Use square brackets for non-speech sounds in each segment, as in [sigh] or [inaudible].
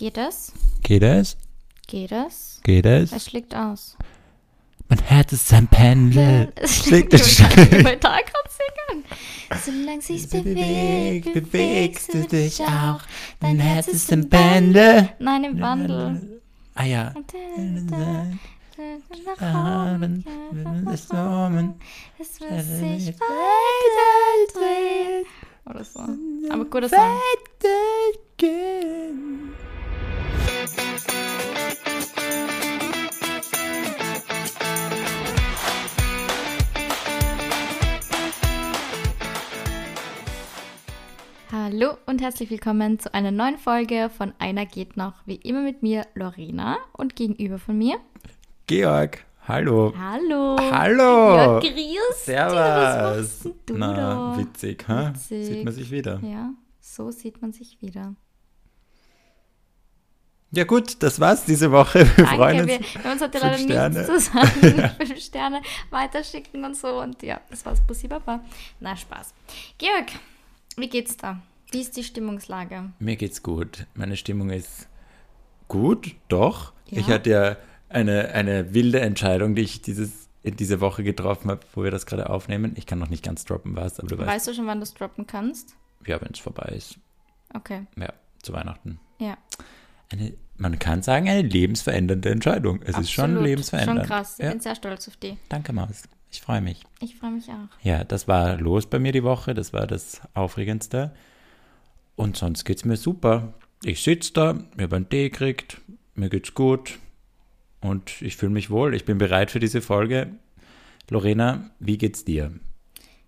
Geht es? Geht es? Geht es? Geht es? Es schlägt aus. Mein Herz ist ein Pendel. [laughs] Es Schlägt schlägt es wollte da gerade singen. Solange sich's bewegt, bewegst du dich auch. Dein Herz ist im Pendel. Nein, im Wandel. Ah ja. Nach oben, Es wird sich weiterdrehen. Oder so. Aber guter Song. Weitergehen. Hallo und herzlich willkommen zu einer neuen Folge von Einer geht noch. Wie immer mit mir, Lorena. Und gegenüber von mir. Georg, hallo. Hallo. Hallo. Ja, grüß Servus. Na, witzig, hä? Witzig. Sieht man sich wieder. Ja, so sieht man sich wieder. Ja gut, das war's diese Woche. Wir freuen Danke, uns. wir, wir haben uns heute Fünf leider Sterne. nichts zu sagen. [laughs] [laughs] Fünf Sterne weiterschicken und so. Und ja, das war's. Bussi Baba. Na, Spaß. Georg, wie geht's da? Wie ist die Stimmungslage? Mir geht's gut. Meine Stimmung ist gut, doch. Ja. Ich hatte ja eine, eine wilde Entscheidung, die ich dieses, in diese Woche getroffen habe, wo wir das gerade aufnehmen. Ich kann noch nicht ganz droppen, was, aber du weißt, Weißt du schon, wann du es droppen kannst? ja, wenn es vorbei ist. Okay, Ja, zu Weihnachten. ja. Eine, man kann sagen, eine lebensverändernde Entscheidung. Es ist schon absolut. lebensverändernd. Schon krass. Ich Ja. bin sehr stolz auf die. Danke, Maus. Ich freue mich. Ich freue mich auch. Ja, das war los bei mir die Woche. Das war das Aufregendste. Und sonst geht's mir super. Ich sitze da, mir habe einen Tee gekriegt, mir geht's gut und ich fühle mich wohl. Ich bin bereit für diese Folge. Lorena, wie geht's dir?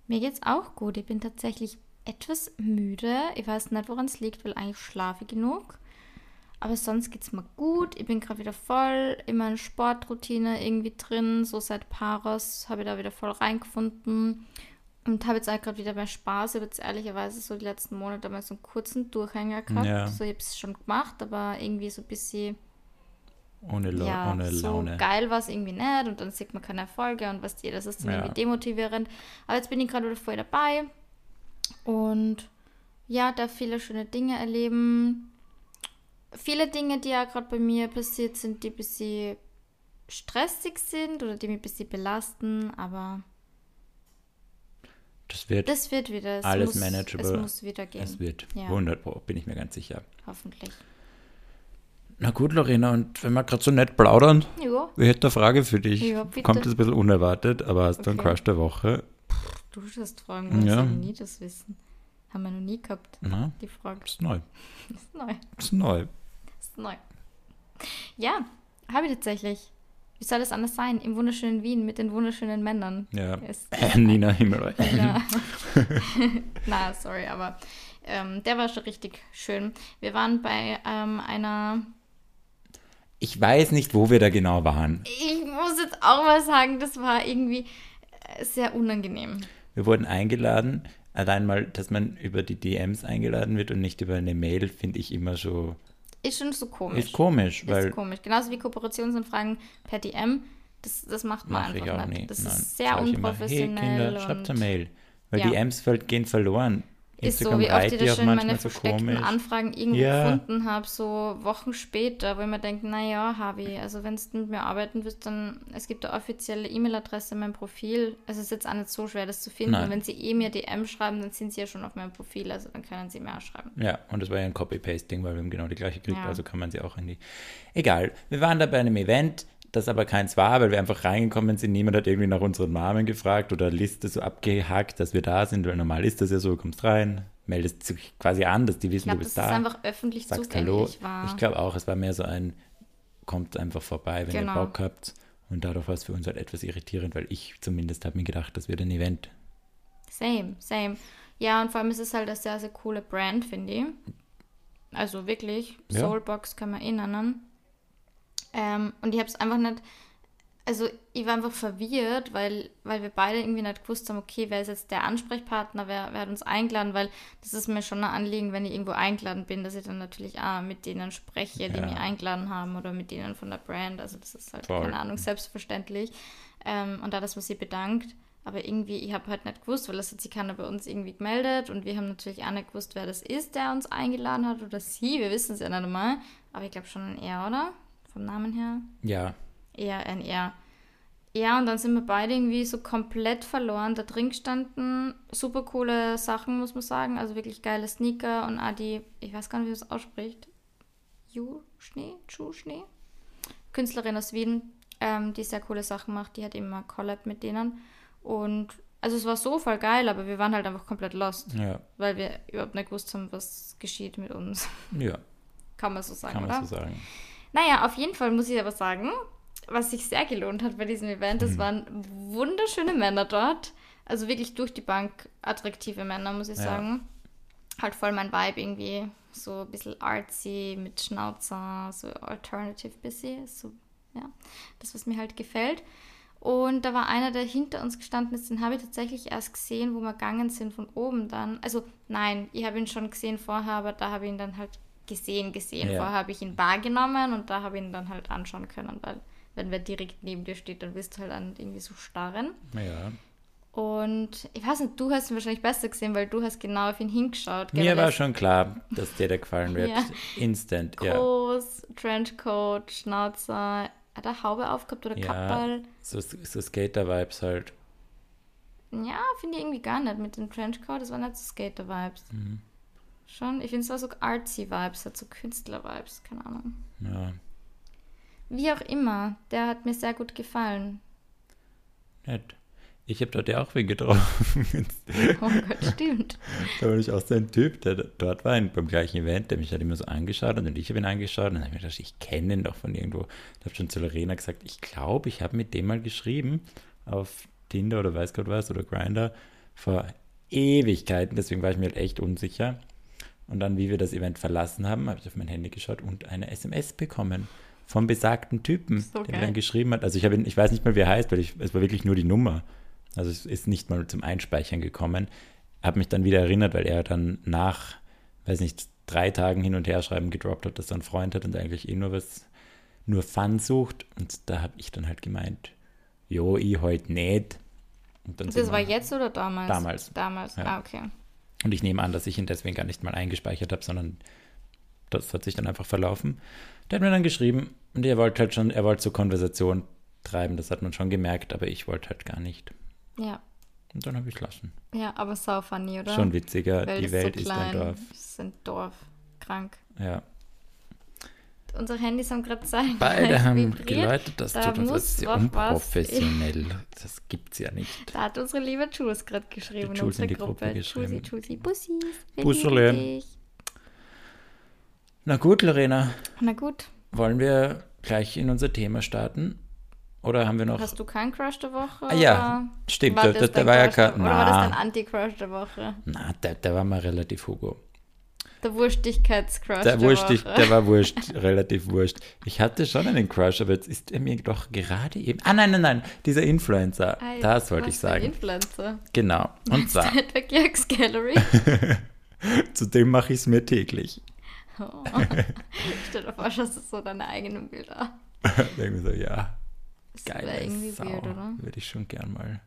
Mir geht's auch gut. Ich bin tatsächlich etwas müde. Ich weiß nicht, woran es liegt, weil eigentlich schlafe ich genug. Aber sonst geht's mir gut. Ich bin gerade wieder voll in meiner Sportroutine irgendwie drin. So seit Paros habe ich da wieder voll reingefunden. Und habe jetzt auch gerade wieder mehr Spaß. Ich habe jetzt ehrlicherweise so die letzten Monate mal so einen kurzen Durchhänger gehabt. Ja. So, ich habe es schon gemacht, aber irgendwie so ein bisschen Ohne, La ja, ohne so Laune. geil war es irgendwie nicht und dann sieht man keine Erfolge und was dir, das ist dann Ja. irgendwie demotivierend. Aber jetzt bin ich gerade wieder voll dabei und ja, darf viele schöne Dinge erleben. Viele Dinge, die ja gerade bei mir passiert sind, die ein bisschen stressig sind oder die mich ein bisschen belasten, aber Das wird, das wird wieder. Es Alles muss, manageable. Es muss wieder gehen, es wird. Ja. 100 Pro, bin ich mir ganz sicher. hoffentlich. Na gut, Lorena, und wenn wir gerade so nett plaudern, Ja, ich hätte eine Frage für dich. Ja. Kommt das ein bisschen unerwartet, aber hast du einen Okay. Crush der Woche? du wirst fragen, Ja. ja. nie das wissen. Haben wir noch nie gehabt, Na, die Frage. ist neu. Das [laughs] ist neu. Ist neu. Neu. Ja, habe ich tatsächlich. Wie soll es anders sein? Im wunderschönen Wien mit den wunderschönen Männern. Ja. [laughs] Ist, Nina Himmel. ja. [laughs] [laughs] Na, sorry, aber ähm, der war schon richtig schön. Wir waren bei ähm, einer. Ich weiß nicht, wo wir da genau waren. Ich muss jetzt auch mal sagen, das war irgendwie äh, sehr unangenehm. Wir wurden eingeladen. Allein mal, dass man über die DMs eingeladen wird und nicht über eine Mail, finde ich immer so. Ist schon so komisch. Ist komisch, Ist weil. komisch. Genauso wie Kooperationsanfragen per DM. Das, das macht man Mache ich einfach auch nicht. nicht. Das Nein, ist sehr sag ich immer, unprofessionell. Hey Kinder, schreibt eine Mail. Weil Ja. die ver- gehen verloren. Ist so, wie oft ich auch schon in meine so versteckten komisch. Anfragen irgendwo Ja. gefunden habe, so Wochen später, wo ich mir denke, naja, Harvey, also wenn du mit mir arbeiten willst, dann, es gibt eine offizielle E-Mail-Adresse in meinem Profil. Also es ist jetzt auch nicht so schwer, das zu finden. Nein. Und wenn sie eh mir DM schreiben, dann sind sie ja schon auf meinem Profil, also dann können sie mir auch schreiben. Ja, und das war ja ein Copy-Pasting, weil wir haben genau die gleiche gekriegt, Ja. also kann man sie auch in die. Egal. Wir waren da bei einem Event, das aber keins war, weil wir einfach reingekommen sind. Niemand hat irgendwie nach unseren Namen gefragt oder Liste so abgehakt, dass wir da sind, weil normal ist das ja so, du kommst rein, meldest dich quasi an, dass die Ich wissen, glaube, du bist das da. einfach öffentlich sagst Hallo. war. Ich glaube auch, es war mehr so ein, kommt einfach vorbei, wenn Genau. ihr Bock habt. Und dadurch war es für uns halt etwas irritierend, weil ich zumindest habe mir gedacht, das wird ein Event. Same, same. Ja, und vor allem ist es halt eine sehr, sehr coole Brand, finde ich. Also wirklich, Ja. Soulbox kann man eh nennen. Ähm, und ich habe es einfach nicht, also ich war einfach verwirrt, weil, weil wir beide irgendwie nicht gewusst haben, okay, wer ist jetzt der Ansprechpartner, wer, wer hat uns eingeladen, weil das ist mir schon ein Anliegen, wenn ich irgendwo eingeladen bin, dass ich dann natürlich auch mit denen spreche, die Ja. mich eingeladen haben oder mit denen von der Brand. Also das ist halt, Voll. keine Ahnung, selbstverständlich. Ähm, und da, dass man sie bedankt. Aber irgendwie, ich habe halt nicht gewusst, weil das hat sich keiner bei uns irgendwie gemeldet und wir haben natürlich auch nicht gewusst, wer das ist, der uns eingeladen hat oder sie. Wir wissen es ja nicht einmal. Aber ich glaube schon Er, oder? Vom Namen her. Ja. Eher ein Er. Ja, und dann sind wir beide irgendwie so komplett verloren da drin gestanden. Super coole Sachen, muss man sagen. Also wirklich geile Sneaker und die, ich weiß gar nicht, wie es ausspricht. Ju Schnee? Chu Schnee? Künstlerin aus Wien, ähm, die sehr coole Sachen macht. Die hat immer Collab mit denen. Und also es war so voll geil, aber wir waren halt einfach komplett lost. Ja. Weil wir überhaupt nicht gewusst haben, was geschieht mit uns. Ja. Kann man so sagen, Kann man oder? so sagen. Naja, auf jeden Fall muss ich aber sagen, was sich sehr gelohnt hat bei diesem Event, es Mhm. waren wunderschöne Männer dort. Also wirklich durch die Bank attraktive Männer, muss ich Ja. sagen. Halt voll mein Vibe irgendwie. So ein bisschen artsy mit Schnauzer, so alternative bisschen. So, ja, das, was mir halt gefällt. Und da war einer, der hinter uns gestanden ist, den habe ich tatsächlich erst gesehen, wo wir gegangen sind von oben dann. Also nein, ich habe ihn schon gesehen vorher, aber da habe ich ihn dann halt gesehen, gesehen. Ja. Vorher habe ich ihn wahrgenommen und da habe ich ihn dann halt anschauen können, weil wenn wer direkt neben dir steht, dann wirst du halt an irgendwie so starren. Ja. Und ich weiß nicht, du hast ihn wahrscheinlich besser gesehen, weil du hast genau auf ihn hingeschaut. Mir war schon klar, dass dir der gefallen wird. [laughs] Ja. Instant, ja. Groß, Trenchcoat, Schnauzer, hat er Haube aufgehabt oder Ja. Kapperl? So, so Skater-Vibes halt. Ja, finde ich irgendwie gar nicht mit dem Trenchcoat. Das waren nicht so Skater-Vibes. Mhm. Schon, ich finde es war so artsy-Vibes, hat so Künstler-Vibes, keine Ahnung. Ja. Wie auch immer, der hat mir sehr gut gefallen. Nett. Ich habe dort ja auch wen getroffen. [laughs] Oh Gott, stimmt. da war ich auch so ein Typ, der dort war, beim gleichen Event, der mich halt immer so angeschaut hat und ich habe ihn angeschaut und dann habe ich mir gedacht, ich kenne ihn doch von irgendwo. Ich habe schon zu Lorena gesagt, ich glaube, ich habe mit dem mal geschrieben auf Tinder oder weiß Gott was oder Grinder vor Ewigkeiten, deswegen war ich mir halt echt unsicher. Und dann, wie wir das Event verlassen haben, habe ich auf mein Handy geschaut und eine SMS bekommen vom besagten Typen, So der mir dann geschrieben hat. Also ich habe ihn, ich weiß nicht mal, wie er heißt, weil ich, es war wirklich nur die Nummer. Also es ist nicht mal zum Einspeichern gekommen. Habe mich dann wieder erinnert, weil er dann nach, weiß nicht, drei Tagen hin und her schreiben gedroppt hat, dass er einen Freund hat und eigentlich eh nur was, nur Fun sucht. Und da habe ich dann halt gemeint, jo, ich heute nicht. Und dann Das war jetzt oder damals? Damals. Damals, Ja. ah, okay. Und ich nehme an, dass ich ihn deswegen gar nicht mal eingespeichert habe, sondern das hat sich dann einfach verlaufen. Der hat mir dann geschrieben und er wollte halt schon, er wollte so Konversation treiben, das hat man schon gemerkt, aber ich wollte halt gar nicht. Ja. Und dann habe ich es lassen. Ja, aber sau funny, oder? Schon witziger, Welt die ist Welt so ist ein Dorf. Ist ein Dorf. Krank. Ja. Unsere Handys haben gerade Zeichen. Beide [laughs] haben vibriert. geläutet, das Da tut uns das ist ja doch was- unprofessionell. [laughs] Das gibt's ja nicht. Da hat unsere liebe Jules gerade geschrieben in Jules in unsere die Gruppe Gruppe. geschrieben. Juicy, Juicy, Bussis. Busserle. Na gut, Lorena, Na gut. wollen wir gleich in unser Thema starten? Oder haben wir noch. Hast du keinen Crush der Woche? Ah ja, stimmt, war der- das der dein war ja kein- Oder war das dein Anti-Crush der Woche? Na, der, der war mal relativ Hugo. Der Wurstigkeits-Crush Der, der, wurstig, der war [laughs] wurscht, relativ wurscht. Ich hatte schon einen Crush, aber jetzt ist er mir doch gerade eben. Ah, nein, nein, nein, dieser Influencer. Ei, das wollte ich sagen. Influencer. Genau. Und zwar, Etwa Georgs Gallery. [laughs] zudem mache ich es mir täglich. Oh. Stell dir vor, schaust du so deine eigenen Bilder. [laughs] Mir so, ja, Das geil. irgendwie weird, oder? Würde ich schon gern mal.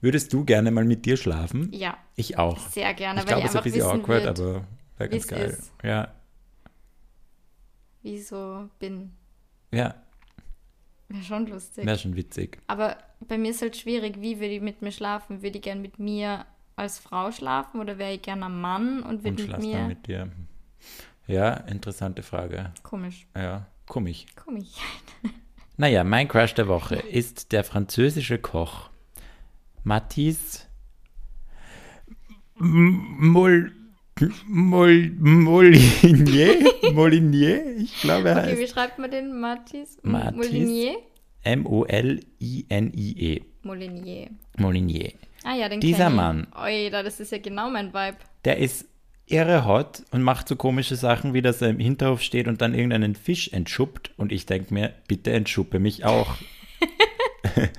Würdest du gerne mal mit dir schlafen? Ja, Ich auch. sehr gerne, ich glaube, ich es ist ein bisschen awkward, würd, aber wäre ganz geil. ist. Ja, wie ich so bin. ja, Wäre schon lustig. wäre schon witzig. Aber bei mir ist halt schwierig, wie würde ich mit mir schlafen? Würde ich gern mit mir als Frau schlafen oder wäre ich gern ein Mann und Und würde mit mir... dann mit dir. Ja, interessante Frage. Komisch, Ja, komisch. komisch. Naja, mein Crush der Woche ist der französische Koch Mathis Mol, Mol, Molinier. [laughs] Molinier, ich glaube, er Okay, wie heißt. schreibt man den? Mathis? M- Mathis. Molinier? M-O-L-I-N-I-E. Molinier. Molinier. Ah ja, den Dieser. Mann. Oida, das ist ja genau mein Vibe. Der ist irre hot und macht so komische Sachen, wie dass er im Hinterhof steht und dann irgendeinen Fisch entschuppt. Und ich denke mir, bitte entschuppe mich auch. [laughs] [laughs]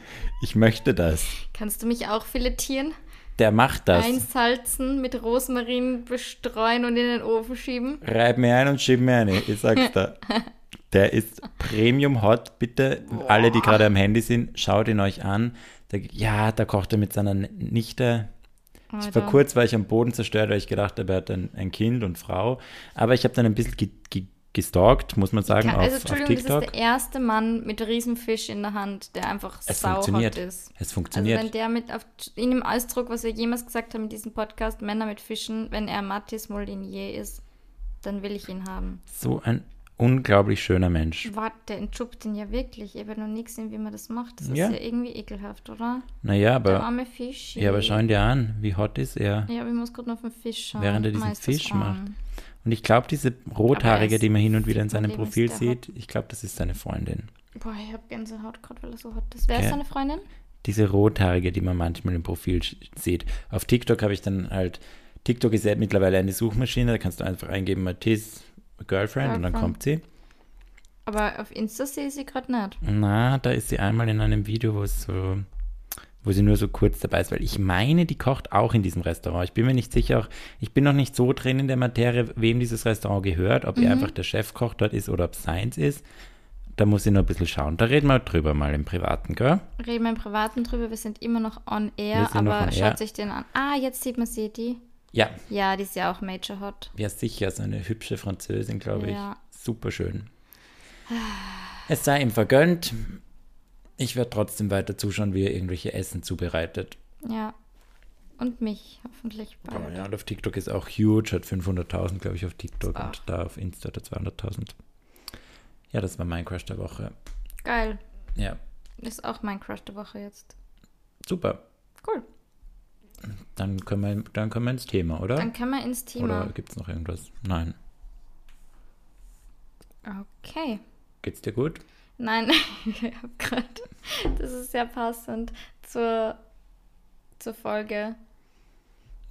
ich möchte das. Kannst du mich auch filetieren? Der macht das. Einsalzen, mit Rosmarin bestreuen und in den Ofen schieben? Reib mir ein und schieb mir eine. Ich sag's da. [laughs] Der ist Premium Hot. Bitte, Boah. alle, die gerade am Handy sind, schaut ihn euch an. Der, ja, da kocht er mit seiner Nichte. Ich war kurz, war ich am Boden zerstört, weil ich gedacht habe, er hat ein, ein Kind und Frau. Aber ich habe dann ein bisschen ge ge gestalkt, muss man sagen, Kann- auf, also auf Entschuldigung, TikTok. das ist der erste Mann mit Riesenfisch in der Hand, der einfach Es funktioniert. ist. Es Also funktioniert. wenn der mit auf in dem Ausdruck, was wir jemals gesagt haben in diesem Podcast, Männer mit Fischen, wenn er Mattis Molinier ist, dann will ich ihn haben. so ein unglaublich schöner Mensch. Warte, der entschuppt ihn ja wirklich. Ich habe noch nie gesehen, wie man das macht. Das ist Ja. ja, irgendwie ekelhaft, oder? Naja, Der aber, arme Fisch. ja, aber schau ihn dir an, wie hot ist er. Ja, aber ich muss gerade noch auf den Fisch schauen. Während er diesen Fisch macht. Und ich glaube, diese rothaarige, die man hin und wieder in seinem Profil sieht, ich glaube, das ist seine Freundin. Boah, ich habe Gänsehaut gerade, weil er so hot ist. Wer Ja. seine Freundin? Diese rothaarige, die man manchmal im Profil sieht. Auf TikTok habe ich dann halt, TikTok ist ja mittlerweile eine Suchmaschine, da kannst du einfach eingeben, Matisse Girlfriend und dann Girlfriend. kommt sie. Aber auf Insta sehe ich sie gerade nicht. Na, da ist sie einmal in einem Video, wo es so, wo sie nur so kurz dabei ist, weil ich meine, die kocht auch in diesem Restaurant. Ich bin mir nicht sicher, auch, ich bin noch nicht so drin in der Materie, wem dieses Restaurant gehört, ob er einfach der Chefkoch dort ist oder ob es seins ist. Da muss ich noch ein bisschen schauen. Da reden wir drüber mal im Privaten, gell? Reden wir im Privaten drüber, wir sind immer noch on air, aber on schaut air. sich den an. Ah, jetzt sieht man sie, die. Ja, Ja, die ist ja auch Major Hot. ja sicher, so eine hübsche Französin, glaube Ja. ich. Super schön. Es sei ihm vergönnt. Ich werde trotzdem weiter zuschauen, wie er irgendwelche Essen zubereitet. Ja. Und mich, hoffentlich Oh, bald. ja, und auf TikTok ist auch huge, hat 500.000, glaube ich, auf TikTok Ach. und da auf Insta hat er 200.000. Ja, das war mein Crush der Woche. Geil. Ja, Ist auch mein Crush der Woche jetzt. super. Cool. Dann können wir, dann können wir ins Thema, oder? Dann können wir ins Thema. Oder gibt es noch irgendwas? Nein. Okay. Geht's dir gut? Nein, [laughs] ich habe gerade. Das ist sehr passend zur, zur Folge.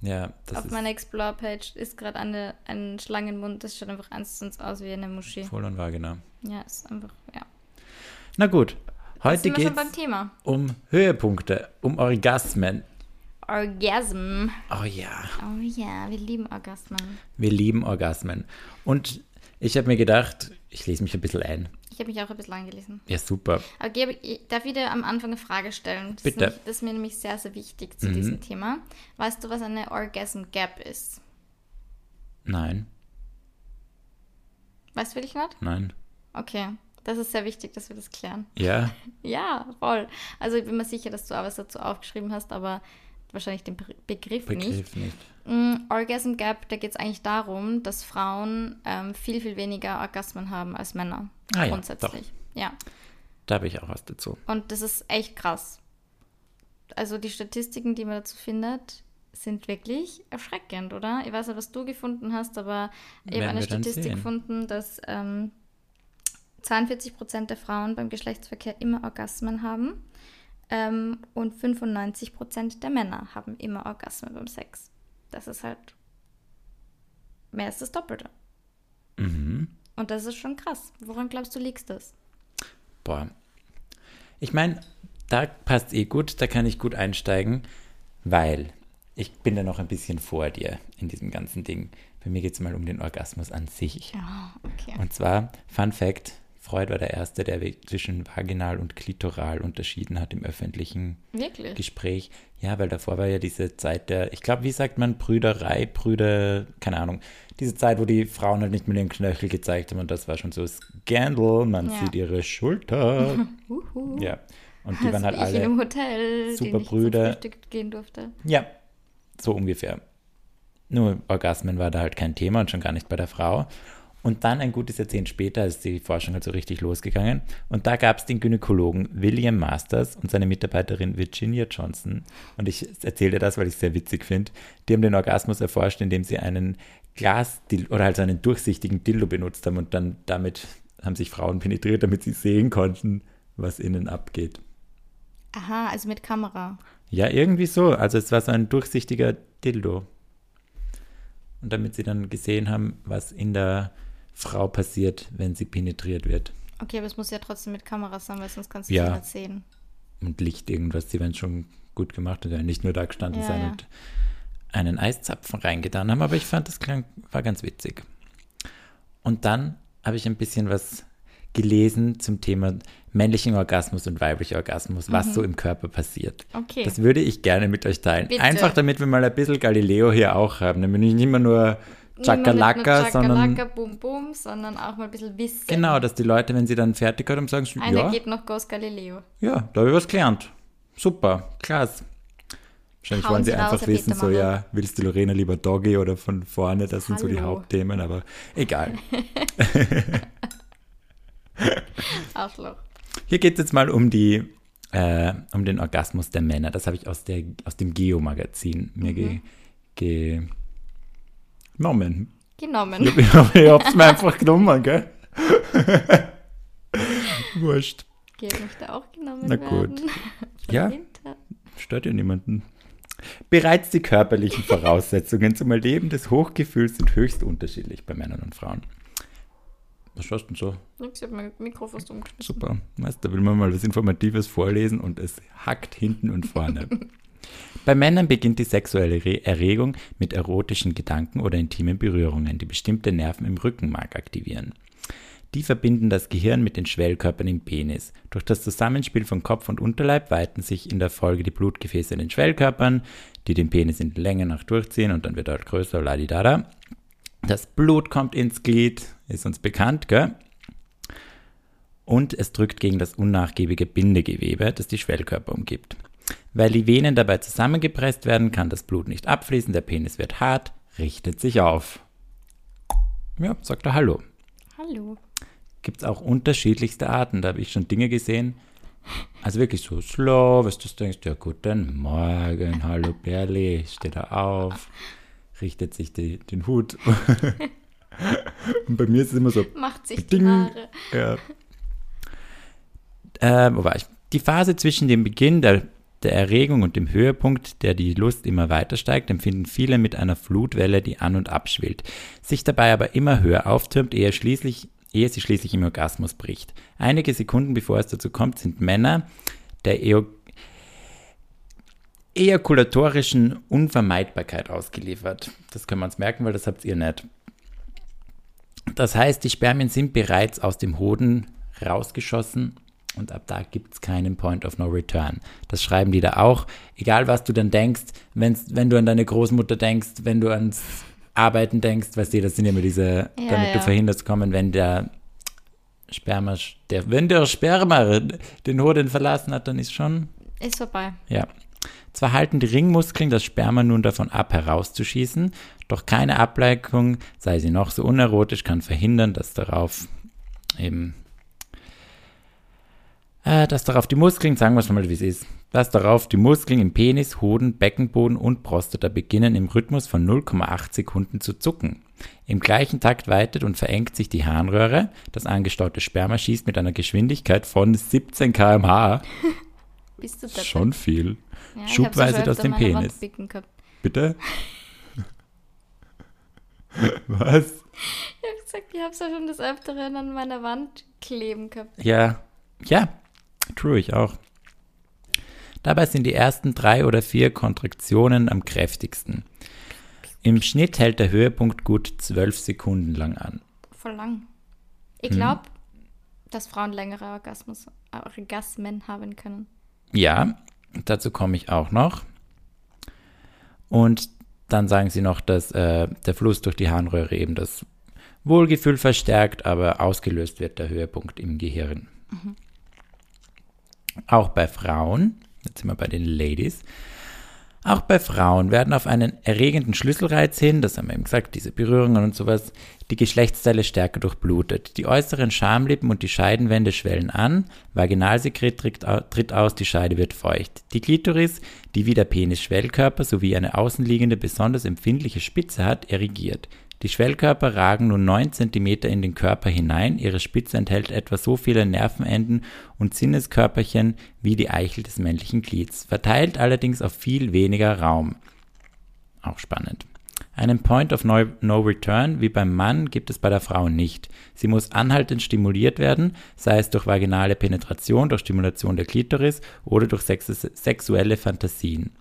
Ja, das Auf ist meiner Explore-Page ist gerade eine, ein Schlangenmund. Das schaut einfach eins zu eins aus wie eine Muschi. voll und wahr, genau. Ja, ist einfach, ja. Na gut, heute beim Thema. um Höhepunkte, um Orgasmen. Orgasm. Oh ja, Oh ja, wir lieben Orgasmen. wir lieben Orgasmen. Und ich habe mir gedacht, ich lese mich ein bisschen ein. Ich habe mich auch ein bisschen angelesen. Ja, super. Aber ich darf ich dir am Anfang eine Frage stellen? Das Bitte. Ist nämlich, das ist mir nämlich sehr, sehr wichtig zu Mhm. diesem Thema. Weißt du, was eine Orgasm Gap ist? Nein, Weißt du wirklich nicht? nein. Okay, das ist sehr wichtig, dass wir das klären. Ja, [laughs] Ja, voll. Also ich bin mir sicher, dass du auch was dazu aufgeschrieben hast, aber wahrscheinlich den Be Begriff, nicht. Begriff nicht. Mm, Orgasm Gap, da geht es eigentlich darum, dass Frauen ähm, viel, viel weniger Orgasmen haben als Männer. Ah ja, grundsätzlich. Ja. Da habe ich auch was dazu. Und das ist echt krass. Also die Statistiken, die man dazu findet, sind wirklich erschreckend, oder? Ich weiß nicht, was du gefunden hast, aber ich habe eine Statistik gefunden, dass ähm, 42 Prozent der Frauen beim Geschlechtsverkehr immer Orgasmen haben ähm, und 95 Prozent der Männer haben immer Orgasmen beim Sex. Das ist halt mehr als das Doppelte. Mhm. Und das ist schon krass. Woran glaubst du, liegt das? Boah. Ich meine, da passt eh gut, da kann ich gut einsteigen, weil ich bin da noch ein bisschen vor dir in diesem ganzen Ding. Bei mir geht es mal um den Orgasmus an sich. Ja, okay. Und zwar, Fun Fact, Freud war der Erste, der zwischen vaginal und klitoral unterschieden hat im öffentlichen Wirklich? Gespräch. Ja, weil davor war ja diese Zeit der, ich glaube, wie sagt man, Brüderei, Brüder, keine Ahnung, diese Zeit, wo die Frauen halt nicht mehr den Knöchel gezeigt haben und das war schon so Scandal, man Ja. sieht ihre Schulter. [laughs] Uhu. ja, und die Also waren halt in alle, einem Hotel, super Brüder. gehen durfte. ja, so ungefähr. Nur Orgasmen war da halt kein Thema und schon gar nicht bei der Frau. Und dann ein gutes Jahrzehnt später ist die Forschung halt so richtig losgegangen. Und da gab es den Gynäkologen William Masters und seine Mitarbeiterin Virginia Johnson. Und ich erzähle dir das, weil ich es sehr witzig finde. Die haben den Orgasmus erforscht, indem sie einen Glas oder halt so einen durchsichtigen Dildo benutzt haben und dann damit haben sich Frauen penetriert, damit sie sehen konnten, was innen abgeht. Aha, also mit Kamera. Ja, irgendwie so. Also es war so ein durchsichtiger Dildo. Und damit sie dann gesehen haben, was in der Frau passiert, wenn sie penetriert wird. Okay, aber es muss ja trotzdem mit Kamera sein, weil sonst kannst du Ja. es nicht sehen. Und Licht irgendwas, sie werden schon gut gemacht und nicht nur da gestanden Ja, sein ja. und einen Eiszapfen reingetan haben. Aber ich fand, das klang, war ganz witzig. Und dann habe ich ein bisschen was gelesen zum Thema männlichen Orgasmus und weiblicher Orgasmus, was so im Körper passiert. Mhm. Okay. Das würde ich gerne mit euch teilen. Bitte. Einfach damit wir mal ein bisschen Galileo hier auch haben. Nämlich nicht immer nur Chakalaka, sondern Chakalaka, Bum Bum, sondern auch mal ein bisschen Wissen. genau, dass die Leute, wenn sie dann fertig haben, sagen, Einer ja, geht noch Ghost Galileo. ja, da habe ich was gelernt. Super, klasse. Wahrscheinlich wollen Sie raus, einfach wissen, so ja, willst du Lorena lieber Doggy oder von vorne? Das sind so die Hallo. Hauptthemen, aber egal. [laughs] Arschloch. Hier geht es jetzt mal um die, äh, um den Orgasmus der Männer. Das habe ich aus, der, aus dem Geo-Magazin mir Mhm. ge, genommen. Genommen. Ich, ich hab's mir einfach genommen, gell? [laughs] Wurscht. Geld möchte auch genommen Na gut. werden. [laughs] Ja, stört ja niemanden. Bereits die körperlichen [laughs] Voraussetzungen zum Erleben des Hochgefühls sind höchst unterschiedlich bei Männern und Frauen. Was schaust du denn so? Ich hab mein Mikro fast umgeschmissen. Super. Weißt, da will man mal was Informatives vorlesen und es hackt hinten und vorne. Bei Männern beginnt die sexuelle Re Erregung mit erotischen Gedanken oder intimen Berührungen, die bestimmte Nerven im Rückenmark aktivieren. Die verbinden das Gehirn mit den Schwellkörpern im Penis. Durch das Zusammenspiel von Kopf und Unterleib weiten sich in der Folge die Blutgefäße in den Schwellkörpern, die den Penis in Länge nach durchziehen und dann wird er größer, ladidada. Das Blut kommt ins Glied, ist uns bekannt, gell? und es drückt gegen das unnachgiebige Bindegewebe, das die Schwellkörper umgibt. Weil die Venen dabei zusammengepresst werden, kann das Blut nicht abfließen, der Penis wird hart, richtet sich auf. Ja, sagt er Hallo. Hallo. Gibt es auch unterschiedlichste Arten, da habe ich schon Dinge gesehen. Also wirklich so slow, was du denkst, ja guten Morgen, hallo Berli, steht er auf, richtet sich die, den Hut. Und bei mir ist es immer so, Macht sich die Ding. Haare. ja. Äh, wo war ich? Die Phase zwischen dem Beginn der, der Erregung und dem Höhepunkt, der die Lust immer weiter steigt, empfinden viele mit einer Flutwelle, die an und abschwillt, sich dabei aber immer höher auftürmt, ehe, schließlich, ehe sie schließlich im Orgasmus bricht. Einige Sekunden bevor es dazu kommt, sind Männer der Eo ejakulatorischen Unvermeidbarkeit ausgeliefert. Das können wir uns merken, weil das habt ihr nicht. Das heißt, die Spermien sind bereits aus dem Hoden rausgeschossen und ab da gibt es keinen Point of No Return. Das schreiben die da auch. Egal, was du dann denkst, wenn's, wenn du an deine Großmutter denkst, wenn du ans Arbeiten denkst, weißt du, das sind ja immer diese, Ja, damit du ja. verhinderst kommen, wenn der Sperma, der, wenn der Sperma den Hoden verlassen hat, dann ist schon Ist vorbei. ja. Zwar halten die Ringmuskeln das Sperma nun davon ab, herauszuschießen, doch keine Ablenkung, sei sie noch so unerotisch, kann verhindern, dass darauf eben, äh, dass darauf die Muskeln, sagen wir es mal, wie es ist, dass darauf die Muskeln im Penis, Hoden, Beckenboden und Prostata beginnen im Rhythmus von 0,8 Sekunden zu zucken. Im gleichen Takt weitet und verengt sich die Harnröhre, das angestaute Sperma schießt mit einer Geschwindigkeit von 17 km/h, [laughs] Bist du deppert? schon viel. Ja, schubweise aus dem Penis. Bitte? [laughs] Was? Ich hab gesagt, ich hab's ja schon des Öfteren an meiner Wand kleben gehabt. Ja, ja, true, ich auch. Dabei sind die ersten drei oder vier Kontraktionen am kräftigsten. Im Schnitt hält der Höhepunkt gut zwölf Sekunden lang an. Voll lang. Ich Hm. glaube, dass Frauen längere Orgasmus, Orgasmen haben können. Ja, dazu komme ich auch noch. Und dann sagen sie noch, dass äh, der Fluss durch die Harnröhre eben das Wohlgefühl verstärkt, aber ausgelöst wird der Höhepunkt im Gehirn. Auch bei Frauen, jetzt sind wir bei den Ladies, auch bei Frauen werden auf einen erregenden Schlüsselreiz hin, das haben wir eben gesagt, diese Berührungen und sowas, die Geschlechtsteile stärker durchblutet. Die äußeren Schamlippen und die Scheidenwände schwellen an, Vaginalsekret tritt, au- tritt aus, die Scheide wird feucht. Die Klitoris, die wie der Penis Schwellkörper sowie eine außenliegende, besonders empfindliche Spitze hat, erigiert. Die Schwellkörper ragen nun 9 cm in den Körper hinein, ihre Spitze enthält etwa so viele Nervenenden und Sinneskörperchen wie die Eichel des männlichen Glieds, verteilt allerdings auf viel weniger Raum. Auch spannend. Einen Point of no, Return wie beim Mann gibt es bei der Frau nicht. Sie muss anhaltend stimuliert werden, sei es durch vaginale Penetration, durch Stimulation der Klitoris oder durch sex sexuelle Fantasien.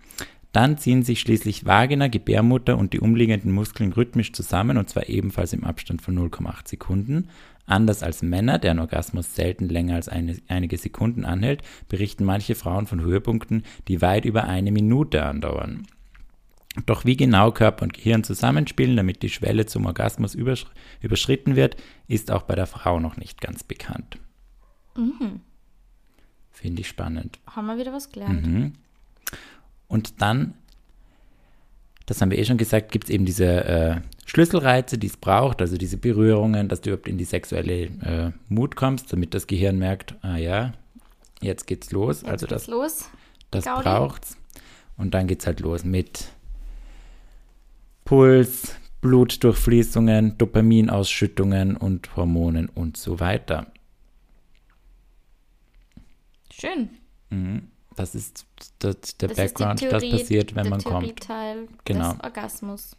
Dann ziehen sich schließlich Vagina, Gebärmutter und die umliegenden Muskeln rhythmisch zusammen und zwar ebenfalls im Abstand von 0,8 Sekunden. Anders als Männer, deren Orgasmus selten länger als eine, einige Sekunden anhält, berichten manche Frauen von Höhepunkten, die weit über eine Minute andauern. Doch wie genau Körper und Gehirn zusammenspielen, damit die Schwelle zum Orgasmus übersch überschritten wird, ist auch bei der Frau noch nicht ganz bekannt. Mhm. Finde ich spannend. Haben wir wieder was gelernt. Mhm. Und dann, das haben wir eh schon gesagt, gibt es eben diese äh, Schlüsselreize, die es braucht, also diese Berührungen, dass du überhaupt in die sexuelle äh, Mut kommst, damit das Gehirn merkt, ah ja, jetzt geht's los. Jetzt also geht's das, los. das Gaudi. braucht's. Und dann geht's halt los mit Puls, Blutdurchfließungen, Dopaminausschüttungen und Hormonen und so weiter. Schön. Mhm. Das ist das, der Das Background, ist Theorie, das passiert, wenn man kommt. Theorieteil Genau. des Orgasmus.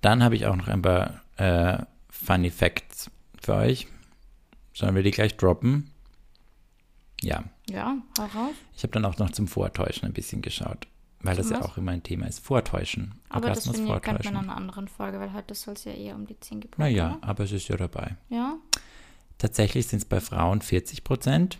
Dann habe ich auch noch ein paar äh, Funny Facts für euch. Sollen wir die gleich droppen? Ja. Ja, hau raus. Ich habe dann auch noch zum Vortäuschen ein bisschen geschaut, weil das ja Was? auch immer ein Thema ist. Vortäuschen. Aber das Orgasmus finde ich, könnte man in vortäuschen. einer anderen Folge, weil heute soll es ja eher um die 10 gehen. Naja, aber es ist ja dabei. Ja, Tatsächlich sind es bei Frauen 40 Prozent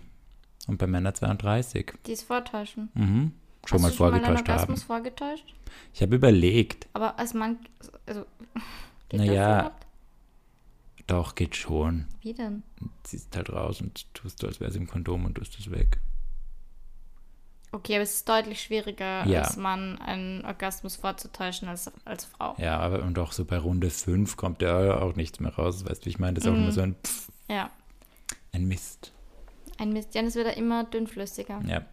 und bei Männern 32. die ist vortäuschen. Mhm. Schon Hast mal du schon mal einen vorgetäuscht haben. Orgasmus vorgetäuscht? Ich habe überlegt, Aber als Mann, also, [laughs] geht Naja. doch, geht schon. Wie denn? Ziehst halt raus und tust du, als wäre es im Kondom und tust es weg. Okay, aber es ist deutlich schwieriger, Ja. als Mann einen Orgasmus vorzutäuschen als, als Frau. Ja, aber und auch so bei Runde 5 kommt ja auch nichts mehr raus. Weißt du, wie ich meine? Das ist auch Mhm. immer so ein, Pff, Ja, ein Mist. Ein Mist. Ja, das wird ja immer dünnflüssiger. Ja.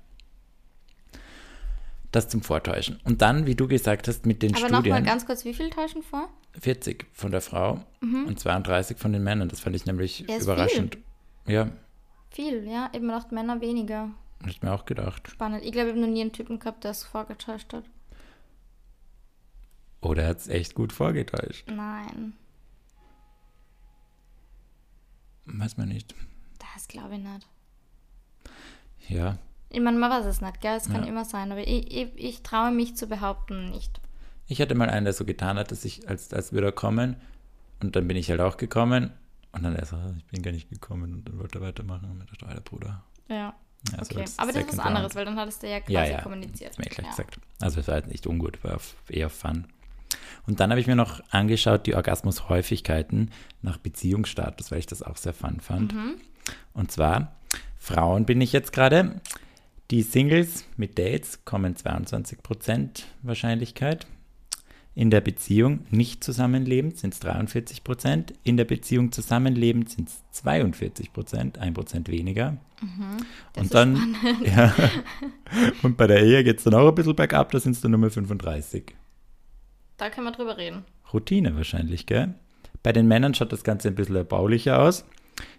Das zum Vortäuschen. Und dann, wie du gesagt hast, mit den Aber nochmal Studien, ganz kurz, wie viel täuschen vor? 40 von der Frau und 32 von den Männern. Das fand ich nämlich Mhm. Ja, überraschend. Ja, Viel, ja. Eben macht Männer weniger. hab ich mir auch gedacht. Spannend. Ich glaube, ich habe noch nie einen Typen gehabt, der es vorgetäuscht hat. Oder hat es echt gut vorgetäuscht? Nein, Weiß man nicht. das glaube ich nicht. Ja, Ich meine, man weiß es nicht, gell? Es kann Ja. immer sein, aber ich, ich, ich traue mich zu behaupten nicht. ich hatte mal einen, der so getan hat, dass ich, als, als wir da kommen, und dann bin ich halt auch gekommen, und dann er so, "Ah, ich bin gar nicht gekommen, und dann wollte er weitermachen, und ich dachte, alter Bruder. Ja, Ja, so okay. Aber das ist was anderes, weil dann hattest du ja quasi Ja, ja, kommuniziert. Mir gleich ja. gesagt. Also es war halt nicht ungut, war eher Fun. Und dann habe ich mir noch angeschaut, die Orgasmushäufigkeiten nach Beziehungsstatus, weil ich das auch sehr fun fand. Mhm. Und zwar, Frauen bin ich jetzt gerade. Die Singles mit Dates kommen 22% Wahrscheinlichkeit. In der Beziehung nicht zusammenlebend sind es 43%. In der Beziehung zusammenlebend sind es 42%, 1% weniger. Mhm. Und dann, [laughs] ja, und bei der Ehe geht es dann auch ein bisschen bergab, da sind es dann nur mehr 35. Da können wir drüber reden. Routine wahrscheinlich, gell? Bei den Männern schaut das Ganze ein bisschen erbaulicher aus.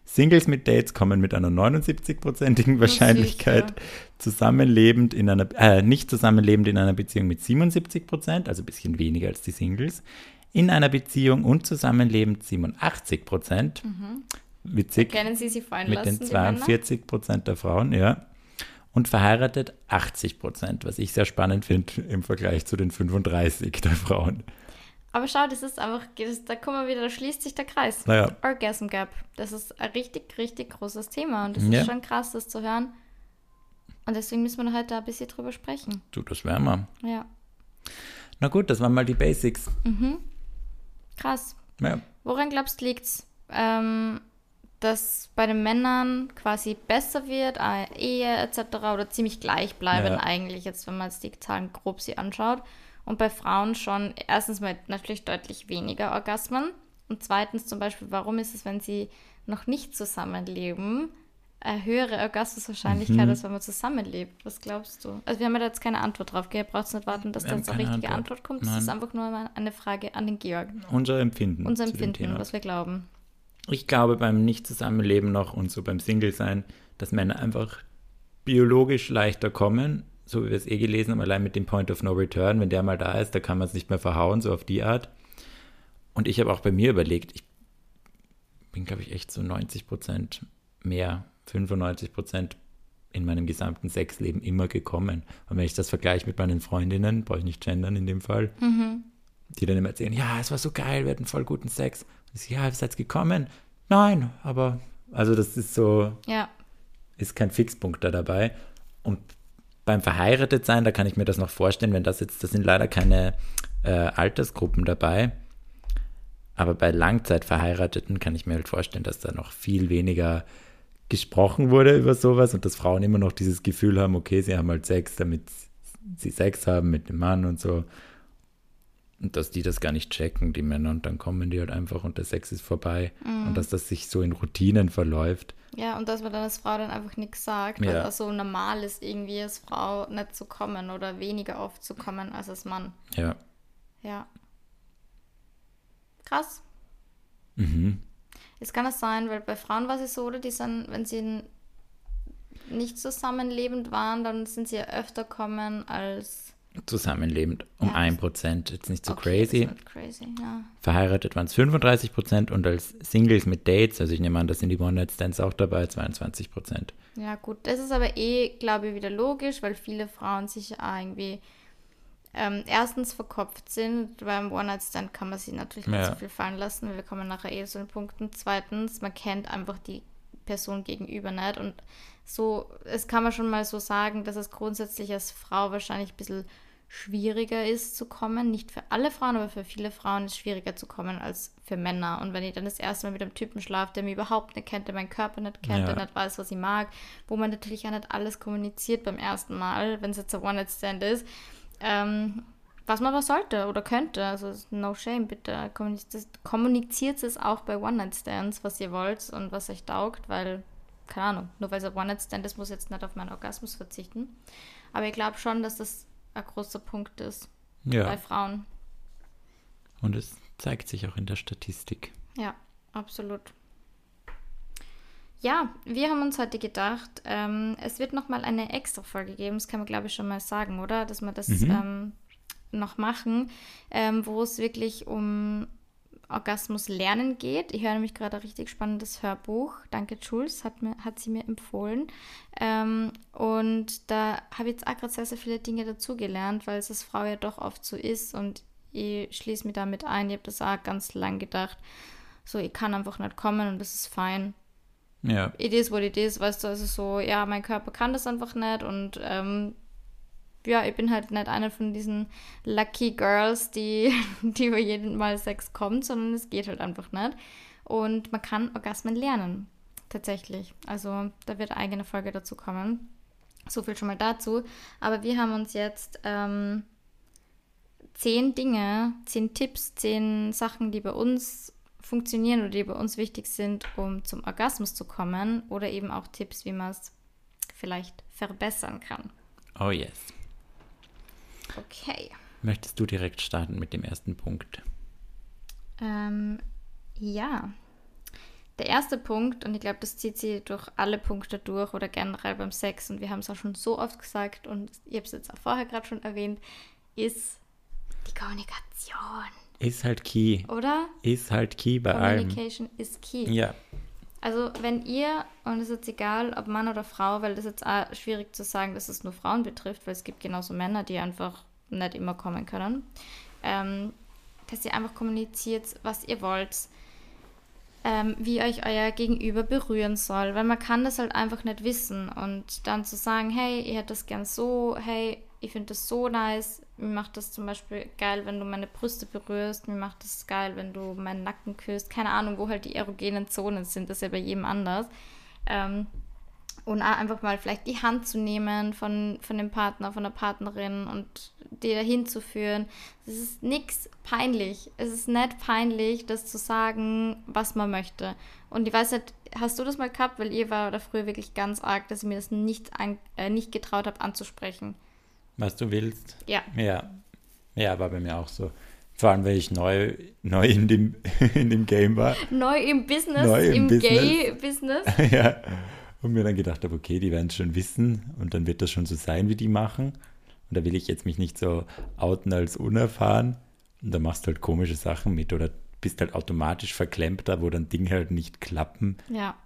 Singles mit Dates kommen mit einer 79-prozentigen Wahrscheinlichkeit Sicher. zusammenlebend in einer, äh, nicht zusammenlebend in einer Beziehung mit 77 Prozent, also ein bisschen weniger als die Singles. In einer Beziehung und zusammenlebend 87 Prozent. Witzig Können Sie sich fallen mit lassen, den die Männer? 42 Prozent der Frauen, ja. Und verheiratet 80 Prozent, was ich sehr spannend finde im Vergleich zu den 35 der Frauen. Aber schau, das ist einfach, das, da kommen wir wieder, da schließt sich der Kreis. Naja, Orgasm Gap. Das ist ein richtig, richtig großes Thema und es Ja. ist schon krass, das zu hören. Und deswegen müssen wir heute ein bisschen drüber sprechen. du, das wären wir. Ja. Na gut, das waren mal die Basics. Krass. Ja, Woran glaubst du, liegt's? Ähm, dass bei den Männern quasi besser wird, äh, Ehe etc. oder ziemlich gleich bleiben Ja. eigentlich, jetzt wenn man jetzt die Zahlen grob sie anschaut. Und bei Frauen schon erstens mal natürlich deutlich weniger Orgasmen. Und zweitens zum Beispiel, warum ist es, wenn sie noch nicht zusammenleben, eine höhere Orgasmuswahrscheinlichkeit, Mhm. als wenn man zusammenlebt? Was glaubst du? Also wir haben ja da jetzt keine Antwort drauf, gell? Ihr braucht nicht warten, dass da jetzt eine richtige Antwort. Antwort, kommt. Das Nein. ist einfach nur mal eine Frage an den Georg. unser Empfinden. Unser Empfinden, was wir glauben. Ich glaube beim Nicht-Zusammenleben noch und so beim Single-Sein, dass Männer einfach biologisch leichter kommen, so wie wir es eh gelesen haben, allein mit dem Point of No Return, wenn der mal da ist, da kann man es nicht mehr verhauen, so auf die Art. Und ich habe auch bei mir überlegt, ich bin, glaube ich, echt so 90 Prozent mehr, 95 Prozent in meinem gesamten Sexleben immer gekommen. Und wenn ich das vergleiche mit meinen Freundinnen, brauche ich nicht gendern in dem Fall, die dann immer erzählen, ja, es war so geil, wir hatten voll guten Sex. Und ich ja, ihr seid gekommen. Nein, aber also das ist so, Ja, ist kein Fixpunkt da dabei. Und beim Verheiratetsein, da kann ich mir das noch vorstellen, wenn das jetzt, das sind leider keine äh, Altersgruppen dabei. Aber bei Langzeitverheirateten kann ich mir halt vorstellen, dass da noch viel weniger gesprochen wurde über sowas und dass Frauen immer noch dieses Gefühl haben, okay, sie haben halt Sex, damit sie Sex haben mit dem Mann und so. Und dass die das gar nicht checken, die Männer, und dann kommen die halt einfach und der Sex ist vorbei. Und dass das sich so in Routinen verläuft. ja, und dass man dann als Frau dann einfach nichts sagt, Ja. weil es so normal ist, irgendwie als Frau nicht zu kommen oder weniger oft zu kommen als als Mann. Ja. Ja. Krass. Mhm. Es kann das sein, weil bei Frauen war es so, oder? Die sind, wenn sie nicht zusammenlebend waren, dann sind sie ja öfter kommen als. Zusammenlebend um Ja, ein das- Prozent, jetzt nicht so Okay, crazy. Halt crazy, ja. Verheiratet waren es 35 Prozent und als Singles mit Dates, also ich nehme an, da sind die One-Night-Stands auch dabei, 22 Prozent. Ja, gut. Das ist aber eh, glaube ich, wieder logisch, weil viele Frauen sich auch irgendwie ähm, erstens verkopft sind. Beim One-Night-Stand kann man sich natürlich nicht Ja. so viel fallen lassen. weil Wir kommen nachher eh zu den Punkten. Zweitens, man kennt einfach die Person gegenüber nicht. Und so, es kann man schon mal so sagen, dass es grundsätzlich als Frau wahrscheinlich ein bisschen schwieriger ist zu kommen. Nicht für alle Frauen, aber für viele Frauen ist es schwieriger zu kommen als für Männer. Und wenn ich dann das erste Mal mit einem Typen schlafe, der mich überhaupt nicht kennt, der meinen Körper nicht kennt, Ja. der nicht weiß, was ich mag, wo man natürlich auch nicht alles kommuniziert beim ersten Mal, wenn es jetzt ein One-Night-Stand ist, ähm, was man aber sollte oder könnte. Also no shame, bitte. Kommuniziert, kommuniziert es auch bei One-Night-Stands, was ihr wollt und was euch taugt, weil, keine Ahnung, nur weil es ein One-Night-Stand ist, muss ich jetzt nicht auf meinen Orgasmus verzichten. Aber ich glaube schon, dass das ein großer Punkt ist bei Ja, Frauen. und es zeigt sich auch in der Statistik. Ja, absolut. Ja, wir haben uns heute gedacht, ähm, es wird nochmal eine extra Folge geben, das kann man glaube ich schon mal sagen, oder? Dass wir das Mhm. ähm, noch machen, ähm, wo es wirklich um Orgasmus lernen geht. Ich höre nämlich gerade ein richtig spannendes Hörbuch. Danke, Jules, hat, mir, hat sie mir empfohlen. Ähm, und da habe ich jetzt auch gerade sehr, sehr viele Dinge dazugelernt, weil es als Frau ja doch oft so ist und ich schließe mich damit ein. Ich habe das auch ganz lang gedacht. So, ich kann einfach nicht kommen und das ist fein. Ja, It is what it is, weißt du, also so, ja, mein Körper kann das einfach nicht und ähm, ja, ich bin halt nicht eine von diesen Lucky Girls, die, [laughs] die über jeden Mal Sex kommt, sondern es geht halt einfach nicht. Und man kann Orgasmen lernen, tatsächlich. Also da wird eine eigene Folge dazu kommen. So viel schon mal dazu. Aber wir haben uns jetzt ähm, zehn Dinge, zehn Tipps, zehn Sachen, die bei uns funktionieren oder die bei uns wichtig sind, um zum Orgasmus zu kommen. Oder eben auch Tipps, wie man es vielleicht verbessern kann. oh yes. Okay. Möchtest du direkt starten mit dem ersten Punkt? Ähm, ja. Der erste Punkt, und ich glaube, das zieht sie durch alle Punkte durch oder generell beim Sex, und wir haben es auch schon so oft gesagt, und ich habe es jetzt auch vorher gerade schon erwähnt, ist die Kommunikation, Ist halt key. oder? Ist halt key bei allem. Communication is key. Ja, Also wenn ihr, und es ist jetzt egal, ob Mann oder Frau, weil das ist jetzt auch schwierig zu sagen, dass es nur Frauen betrifft, weil es gibt genauso Männer, die einfach nicht immer kommen können, ähm, dass ihr einfach kommuniziert, was ihr wollt, ähm, wie euch euer Gegenüber berühren soll, weil man kann das halt einfach nicht wissen. Und dann zu sagen, hey, ihr hättet das gern so, hey, ich finde das so nice, mir macht das zum Beispiel geil, wenn du meine Brüste berührst, mir macht das geil, wenn du meinen Nacken küsst, keine Ahnung, wo halt die erogenen Zonen sind, das ist ja bei jedem anders. Ähm, und einfach mal vielleicht die Hand zu nehmen von, von dem Partner, von der Partnerin und die dahin zu führen. Es ist nichts peinlich. Es ist nicht peinlich, das zu sagen, was man möchte. Und ich weiß nicht, hast du das mal gehabt? Weil ihr war da früher wirklich ganz arg, dass ich mir das nicht, an, äh, nicht getraut habe anzusprechen. Was du willst. Ja. Ja. Ja, war bei mir auch so. Vor allem, weil ich neu, neu in, dem, [laughs] in dem Game war. Neu im Business, Neu im im, Business. Gay-Business. [laughs] ja. Und mir dann gedacht habe, okay, die werden es schon wissen und dann wird das schon so sein, wie die machen. Und da will ich jetzt mich nicht so outen als unerfahren. Und da machst du halt komische Sachen mit oder bist halt automatisch verklemmt da, wo dann Dinge halt nicht klappen. Ja.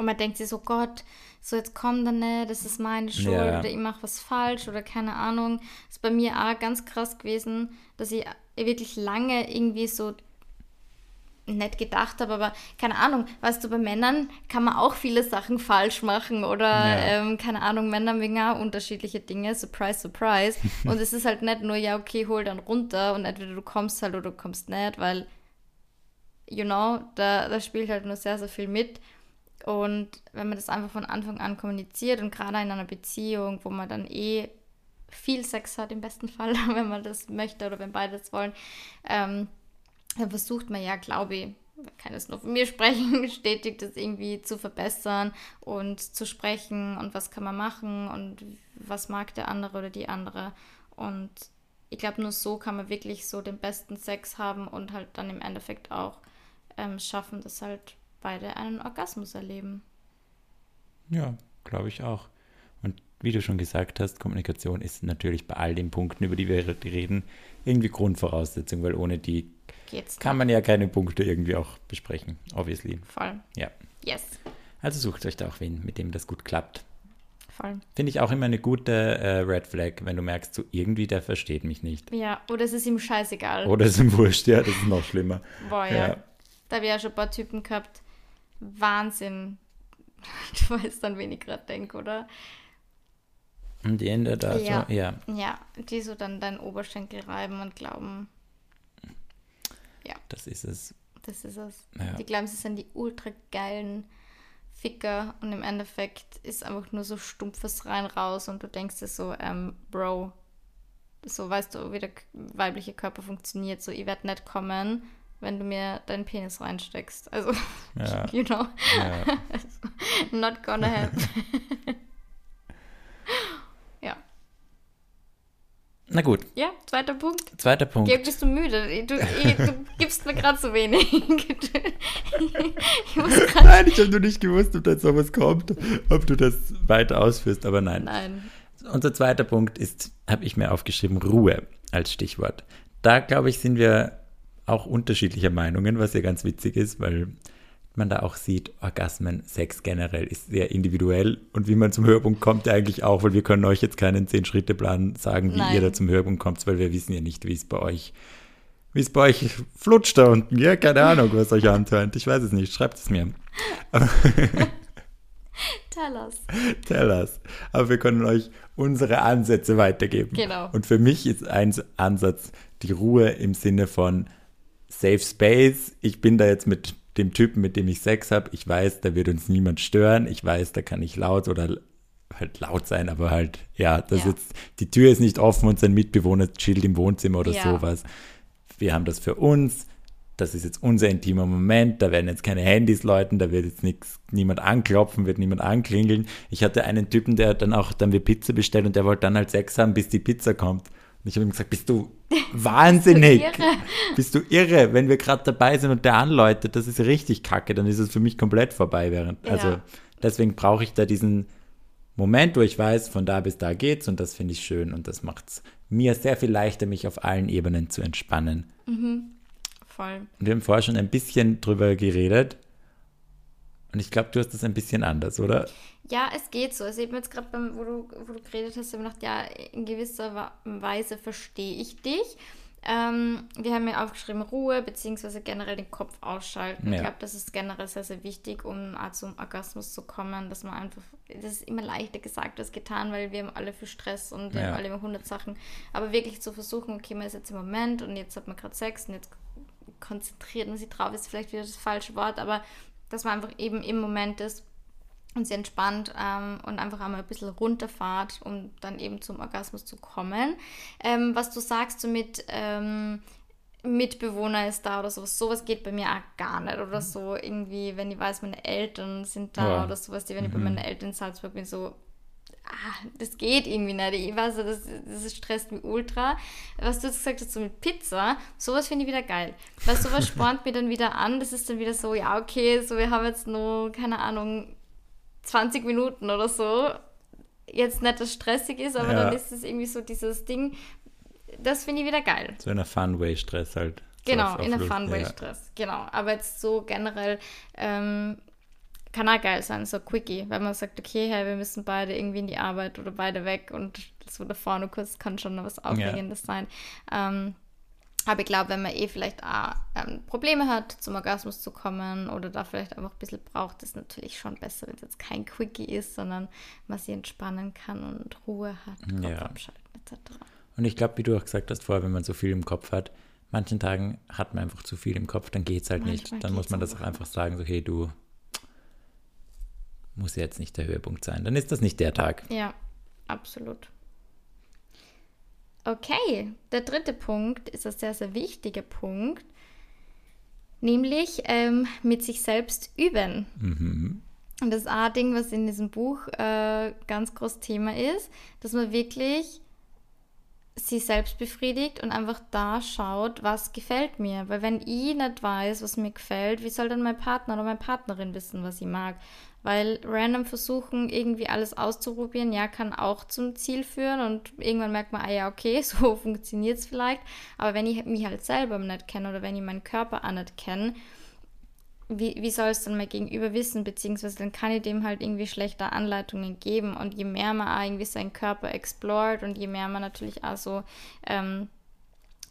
Und man denkt sich so, Gott, so jetzt komm dann nicht, das ist meine Schuld Ja. oder ich mache was falsch oder keine Ahnung. Das ist bei mir auch ganz krass gewesen, dass ich wirklich lange irgendwie so nicht gedacht habe, aber keine Ahnung, weißt du, bei Männern kann man auch viele Sachen falsch machen oder Ja. ähm, keine Ahnung, Männer mögen auch unterschiedliche Dinge, surprise, surprise. [laughs] Und es ist halt nicht nur, ja, okay, hol dann runter und entweder du kommst halt oder du kommst nicht, weil, you know, da, da spielt halt nur sehr, sehr viel mit. Und wenn man das einfach von Anfang an kommuniziert und gerade in einer Beziehung, wo man dann eh viel Sex hat, im besten Fall, [laughs] wenn man das möchte oder wenn beide das wollen, ähm, dann versucht man ja, glaube ich, ich kann es nur von mir [laughs] sprechen, stetig das irgendwie zu verbessern und zu sprechen und was kann man machen und was mag der andere oder die andere. Und ich glaube, nur so kann man wirklich so den besten Sex haben und halt dann im Endeffekt auch ähm, schaffen, dass halt beide einen Orgasmus erleben. Ja, glaube ich auch. Und wie du schon gesagt hast, Kommunikation ist natürlich bei all den Punkten, über die wir reden, irgendwie Grundvoraussetzung, weil ohne die Geht's kann man ja keine Punkte irgendwie auch besprechen, obviously. voll. Ja. Yes, Also sucht euch da auch wen, mit dem das gut klappt. voll. Finde ich auch immer eine gute äh, Red Flag, wenn du merkst, so irgendwie der versteht mich nicht. Ja, oder es ist ihm scheißegal. Oder ist ihm wurscht, ja, das ist noch schlimmer. Boah, ja. Ja. Da habe ich ja schon ein paar Typen gehabt. Wahnsinn. [laughs] Du weißt dann, wen ich gerade denke, oder? Und die Ende da Ja. so, ja. Ja, die so dann deinen Oberschenkel reiben und glauben, Das ist es. das ist es. Ja. Die glauben, sie sind die ultra geilen Ficker und im Endeffekt ist einfach nur so stumpfes rein raus und du denkst dir so, ähm, Bro, so weißt du, wie der weibliche Körper funktioniert. So, ich werde nicht kommen, wenn du mir deinen Penis reinsteckst. Also, Ja. [laughs] you know, ja. [laughs] not gonna [laughs] happen. ja. Na gut, Ja, zweiter Punkt. zweiter Punkt. Geh, bist du müde? Du, ich, du gibst mir gerade so wenig. ich. Nein, ich habe nur nicht gewusst, ob da jetzt noch was kommt, ob du das weiter ausführst, aber nein. Nein. Unser zweiter Punkt ist, habe ich mir aufgeschrieben, Ruhe als Stichwort. Da, glaube ich, sind wir auch unterschiedlicher Meinungen, was ja ganz witzig ist, weil man da auch sieht, Orgasmen, Sex generell ist sehr individuell und wie man zum Höhepunkt kommt, eigentlich auch, weil wir können euch jetzt keinen Zehn-Schritte-Plan sagen, wie Nein. ihr da zum Höhepunkt kommt, weil wir wissen ja nicht, wie es bei euch, wie es bei euch flutscht da unten. Ja, keine Ahnung, was euch antönt. Ich weiß es nicht, schreibt es mir. [laughs] Tell us. Tell us. Aber wir können euch unsere Ansätze weitergeben. Genau. Und für mich ist ein Ansatz die Ruhe im Sinne von Safe Space. Ich bin da jetzt mit dem Typen, mit dem ich Sex habe. Ich weiß, da wird uns niemand stören. Ich weiß, da kann ich laut oder halt laut sein, aber halt, ja, das Ja. jetzt, die Tür ist nicht offen und sein Mitbewohner chillt im Wohnzimmer oder Ja. sowas. Wir haben das für uns. Das ist jetzt unser intimer Moment. Da werden jetzt keine Handys läuten, da wird jetzt nichts, niemand anklopfen, wird niemand anklingeln. Ich hatte einen Typen, der hat dann auch dann wir Pizza bestellt und der wollte dann halt Sex haben, bis die Pizza kommt. Und ich habe ihm gesagt, bist du [laughs] wahnsinnig? Bist du irre? Wenn wir gerade dabei sind und der anläutet, das ist richtig kacke, dann ist es für mich komplett vorbei. Während, Ja. Also deswegen brauche ich da diesen Moment, wo ich weiß, von da bis da geht's und das finde ich schön und das macht es mir sehr viel leichter, mich auf allen Ebenen zu entspannen. Voll. Und wir haben vorher schon ein bisschen drüber geredet. Und ich glaube, du hast das ein bisschen anders, oder? Ja, es geht so. Also eben jetzt gerade, wo du, wo du geredet hast, habe ich gedacht, ja, in gewisser Weise verstehe ich dich. Ähm, wir haben ja aufgeschrieben, Ruhe, beziehungsweise generell den Kopf ausschalten. Ich Ja. glaube, das ist generell sehr, sehr wichtig, um zum Orgasmus zu kommen, dass man einfach, das ist immer leichter gesagt als getan, weil wir haben alle viel Stress und wir Ja. haben alle immer hundert Sachen. Aber wirklich zu versuchen, okay, man ist jetzt im Moment und jetzt hat man gerade Sex und jetzt konzentriert man sich drauf, ist vielleicht wieder das falsche Wort, aber dass man einfach eben im Moment ist und sie entspannt ähm, und einfach einmal ein bisschen runterfahrt, um dann eben zum Orgasmus zu kommen. Ähm, was du sagst, so mit ähm, Mitbewohner ist da oder sowas, sowas geht bei mir auch gar nicht. Oder so irgendwie, wenn ich weiß, meine Eltern sind da Ja. oder sowas, die, wenn ich bei meinen Eltern in Salzburg bin, so, ah, das geht irgendwie nicht. Ich weiß, das, das stresst mich ultra. Was du jetzt gesagt hast, so mit Pizza, sowas finde ich wieder geil. Weil sowas spornt [laughs] mir dann wieder an. Das ist dann wieder so, ja, okay, so wir haben jetzt nur, keine Ahnung, 20 Minuten oder so. Jetzt nicht, dass es stressig ist, aber Ja. dann ist es irgendwie so dieses Ding. Das finde ich wieder geil. So in einer Fun-Way-Stress halt. So Genau, auf in der Lust, Funway-Stress. Genau. Aber jetzt so generell ähm, kann auch geil sein, so Quickie, weil man sagt, okay, hey, wir müssen beide irgendwie in die Arbeit oder beide weg und so da vorne kurz kann schon noch was Aufregendes sein. Ähm, Aber ich glaube, wenn man eh vielleicht auch, ähm, Probleme hat, zum Orgasmus zu kommen oder da vielleicht einfach ein bisschen braucht, ist natürlich schon besser, wenn es jetzt kein Quickie ist, sondern man sich entspannen kann und Ruhe hat, Kopf Ja. abschalten etc. Und ich glaube, wie du auch gesagt hast vorher, wenn man so viel im Kopf hat, manchen Tagen hat man einfach zu viel im Kopf, dann geht es halt nicht. Manchmal Dann muss man das auch einfach sagen, so hey, du muss jetzt nicht der Höhepunkt sein. Dann ist das nicht der Tag. Ja, absolut. Okay, der dritte Punkt ist ein sehr, sehr wichtiger Punkt, nämlich ähm, mit sich selbst üben. Mhm. Und das ein Ding, was in diesem Buch äh, ganz groß Thema ist, dass man wirklich sich selbst befriedigt und einfach da schaut, was gefällt mir. Weil wenn ich nicht weiß, was mir gefällt, wie soll dann mein Partner oder meine Partnerin wissen, was ich mag? Weil random versuchen, irgendwie alles auszuprobieren, ja, kann auch zum Ziel führen und irgendwann merkt man, ah ja, okay, [laughs] so funktioniert es vielleicht. Aber wenn ich mich halt selber nicht kenne oder wenn ich meinen Körper auch nicht kenne, wie, wie soll es dann mein Gegenüber wissen, beziehungsweise dann kann ich dem halt irgendwie schlechte Anleitungen geben. Und je mehr man auch irgendwie seinen Körper explort und je mehr man natürlich auch so ähm,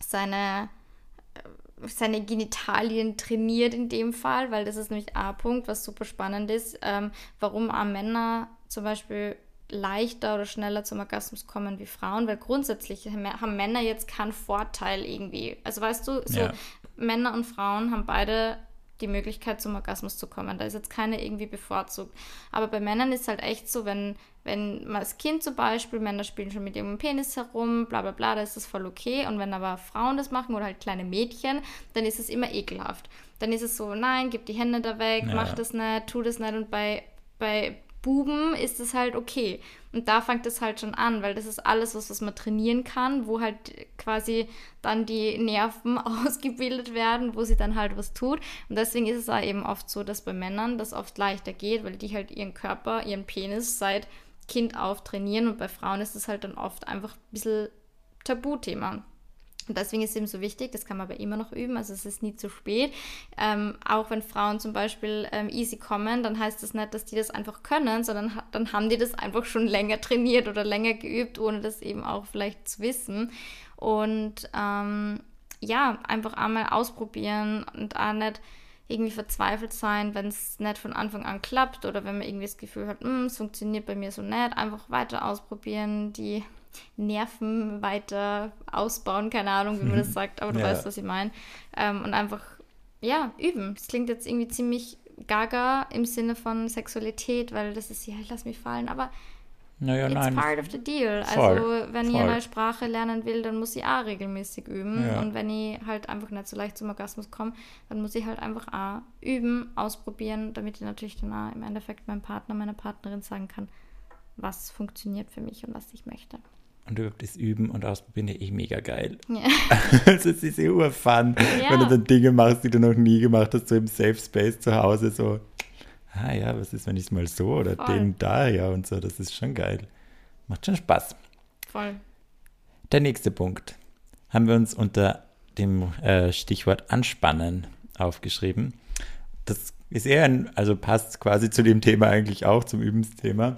seine, äh, seine Genitalien trainiert in dem Fall, weil das ist nämlich ein Punkt, was super spannend ist, ähm, warum auch Männer zum Beispiel leichter oder schneller zum Orgasmus kommen wie Frauen, weil grundsätzlich haben Männer jetzt keinen Vorteil irgendwie. Also weißt du, so Ja. Männer und Frauen haben beide die Möglichkeit zum Orgasmus zu kommen. Da ist jetzt keine irgendwie bevorzugt. Aber bei Männern ist halt echt so, wenn, wenn man als Kind zum Beispiel, Männer spielen schon mit ihrem Penis herum, bla bla bla, da ist das voll okay. Und wenn aber Frauen das machen oder halt kleine Mädchen, dann ist es immer ekelhaft. Dann ist es so, nein, gib die Hände da weg, Ja. mach das nicht, tu das nicht. Und bei, bei Buben ist es halt okay. Und da fängt es halt schon an, weil das ist alles, was, was man trainieren kann, wo halt quasi dann die Nerven [laughs] ausgebildet werden, wo sie dann halt was tut. Und deswegen ist es auch eben oft so, dass bei Männern das oft leichter geht, weil die halt ihren Körper, ihren Penis seit Kind auf trainieren. Und bei Frauen ist es halt dann oft einfach ein bisschen Tabuthema. Und deswegen ist es eben so wichtig, das kann man aber immer noch üben, also es ist nie zu spät. Ähm, auch wenn Frauen zum Beispiel ähm, easy kommen, dann heißt das nicht, dass die das einfach können, sondern dann haben die das einfach schon länger trainiert oder länger geübt, ohne das eben auch vielleicht zu wissen. Und ähm, ja, einfach einmal ausprobieren und auch nicht irgendwie verzweifelt sein, wenn es nicht von Anfang an klappt oder wenn man irgendwie das Gefühl hat, "Mm, es funktioniert bei mir so nicht, einfach weiter ausprobieren, die Nerven weiter ausbauen, keine Ahnung, wie man das sagt, aber du Ja. weißt, was ich meine. Ähm, und einfach, ja, üben. Das klingt jetzt irgendwie ziemlich gaga im Sinne von Sexualität, weil das ist, ja, lass mich fallen, aber Naja, it's nein. part of the deal. Voll, also, wenn ich voll. eine neue Sprache lernen will, dann muss ich auch regelmäßig üben. Ja. Und wenn ich halt einfach nicht so leicht zum Orgasmus komme, dann muss ich halt einfach auch üben, ausprobieren, damit ich natürlich dann auch im Endeffekt meinem Partner, meiner Partnerin sagen kann, was funktioniert für mich und was ich möchte. Und überhaupt das Üben und Ausprobieren ja eh mega geil. Ja. [laughs] Also es ist eh urfun, Ja. wenn du dann Dinge machst, die du noch nie gemacht hast, so im Safe Space zu Hause, so, ah ja, was ist, wenn ich es mal so oder Voll. den da, ja und so, das ist schon geil. Macht schon Spaß. Voll. Der nächste Punkt haben wir uns unter dem äh, Stichwort Anspannen aufgeschrieben. Das ist eher ein, also passt quasi zu dem Thema eigentlich auch, zum Übensthema.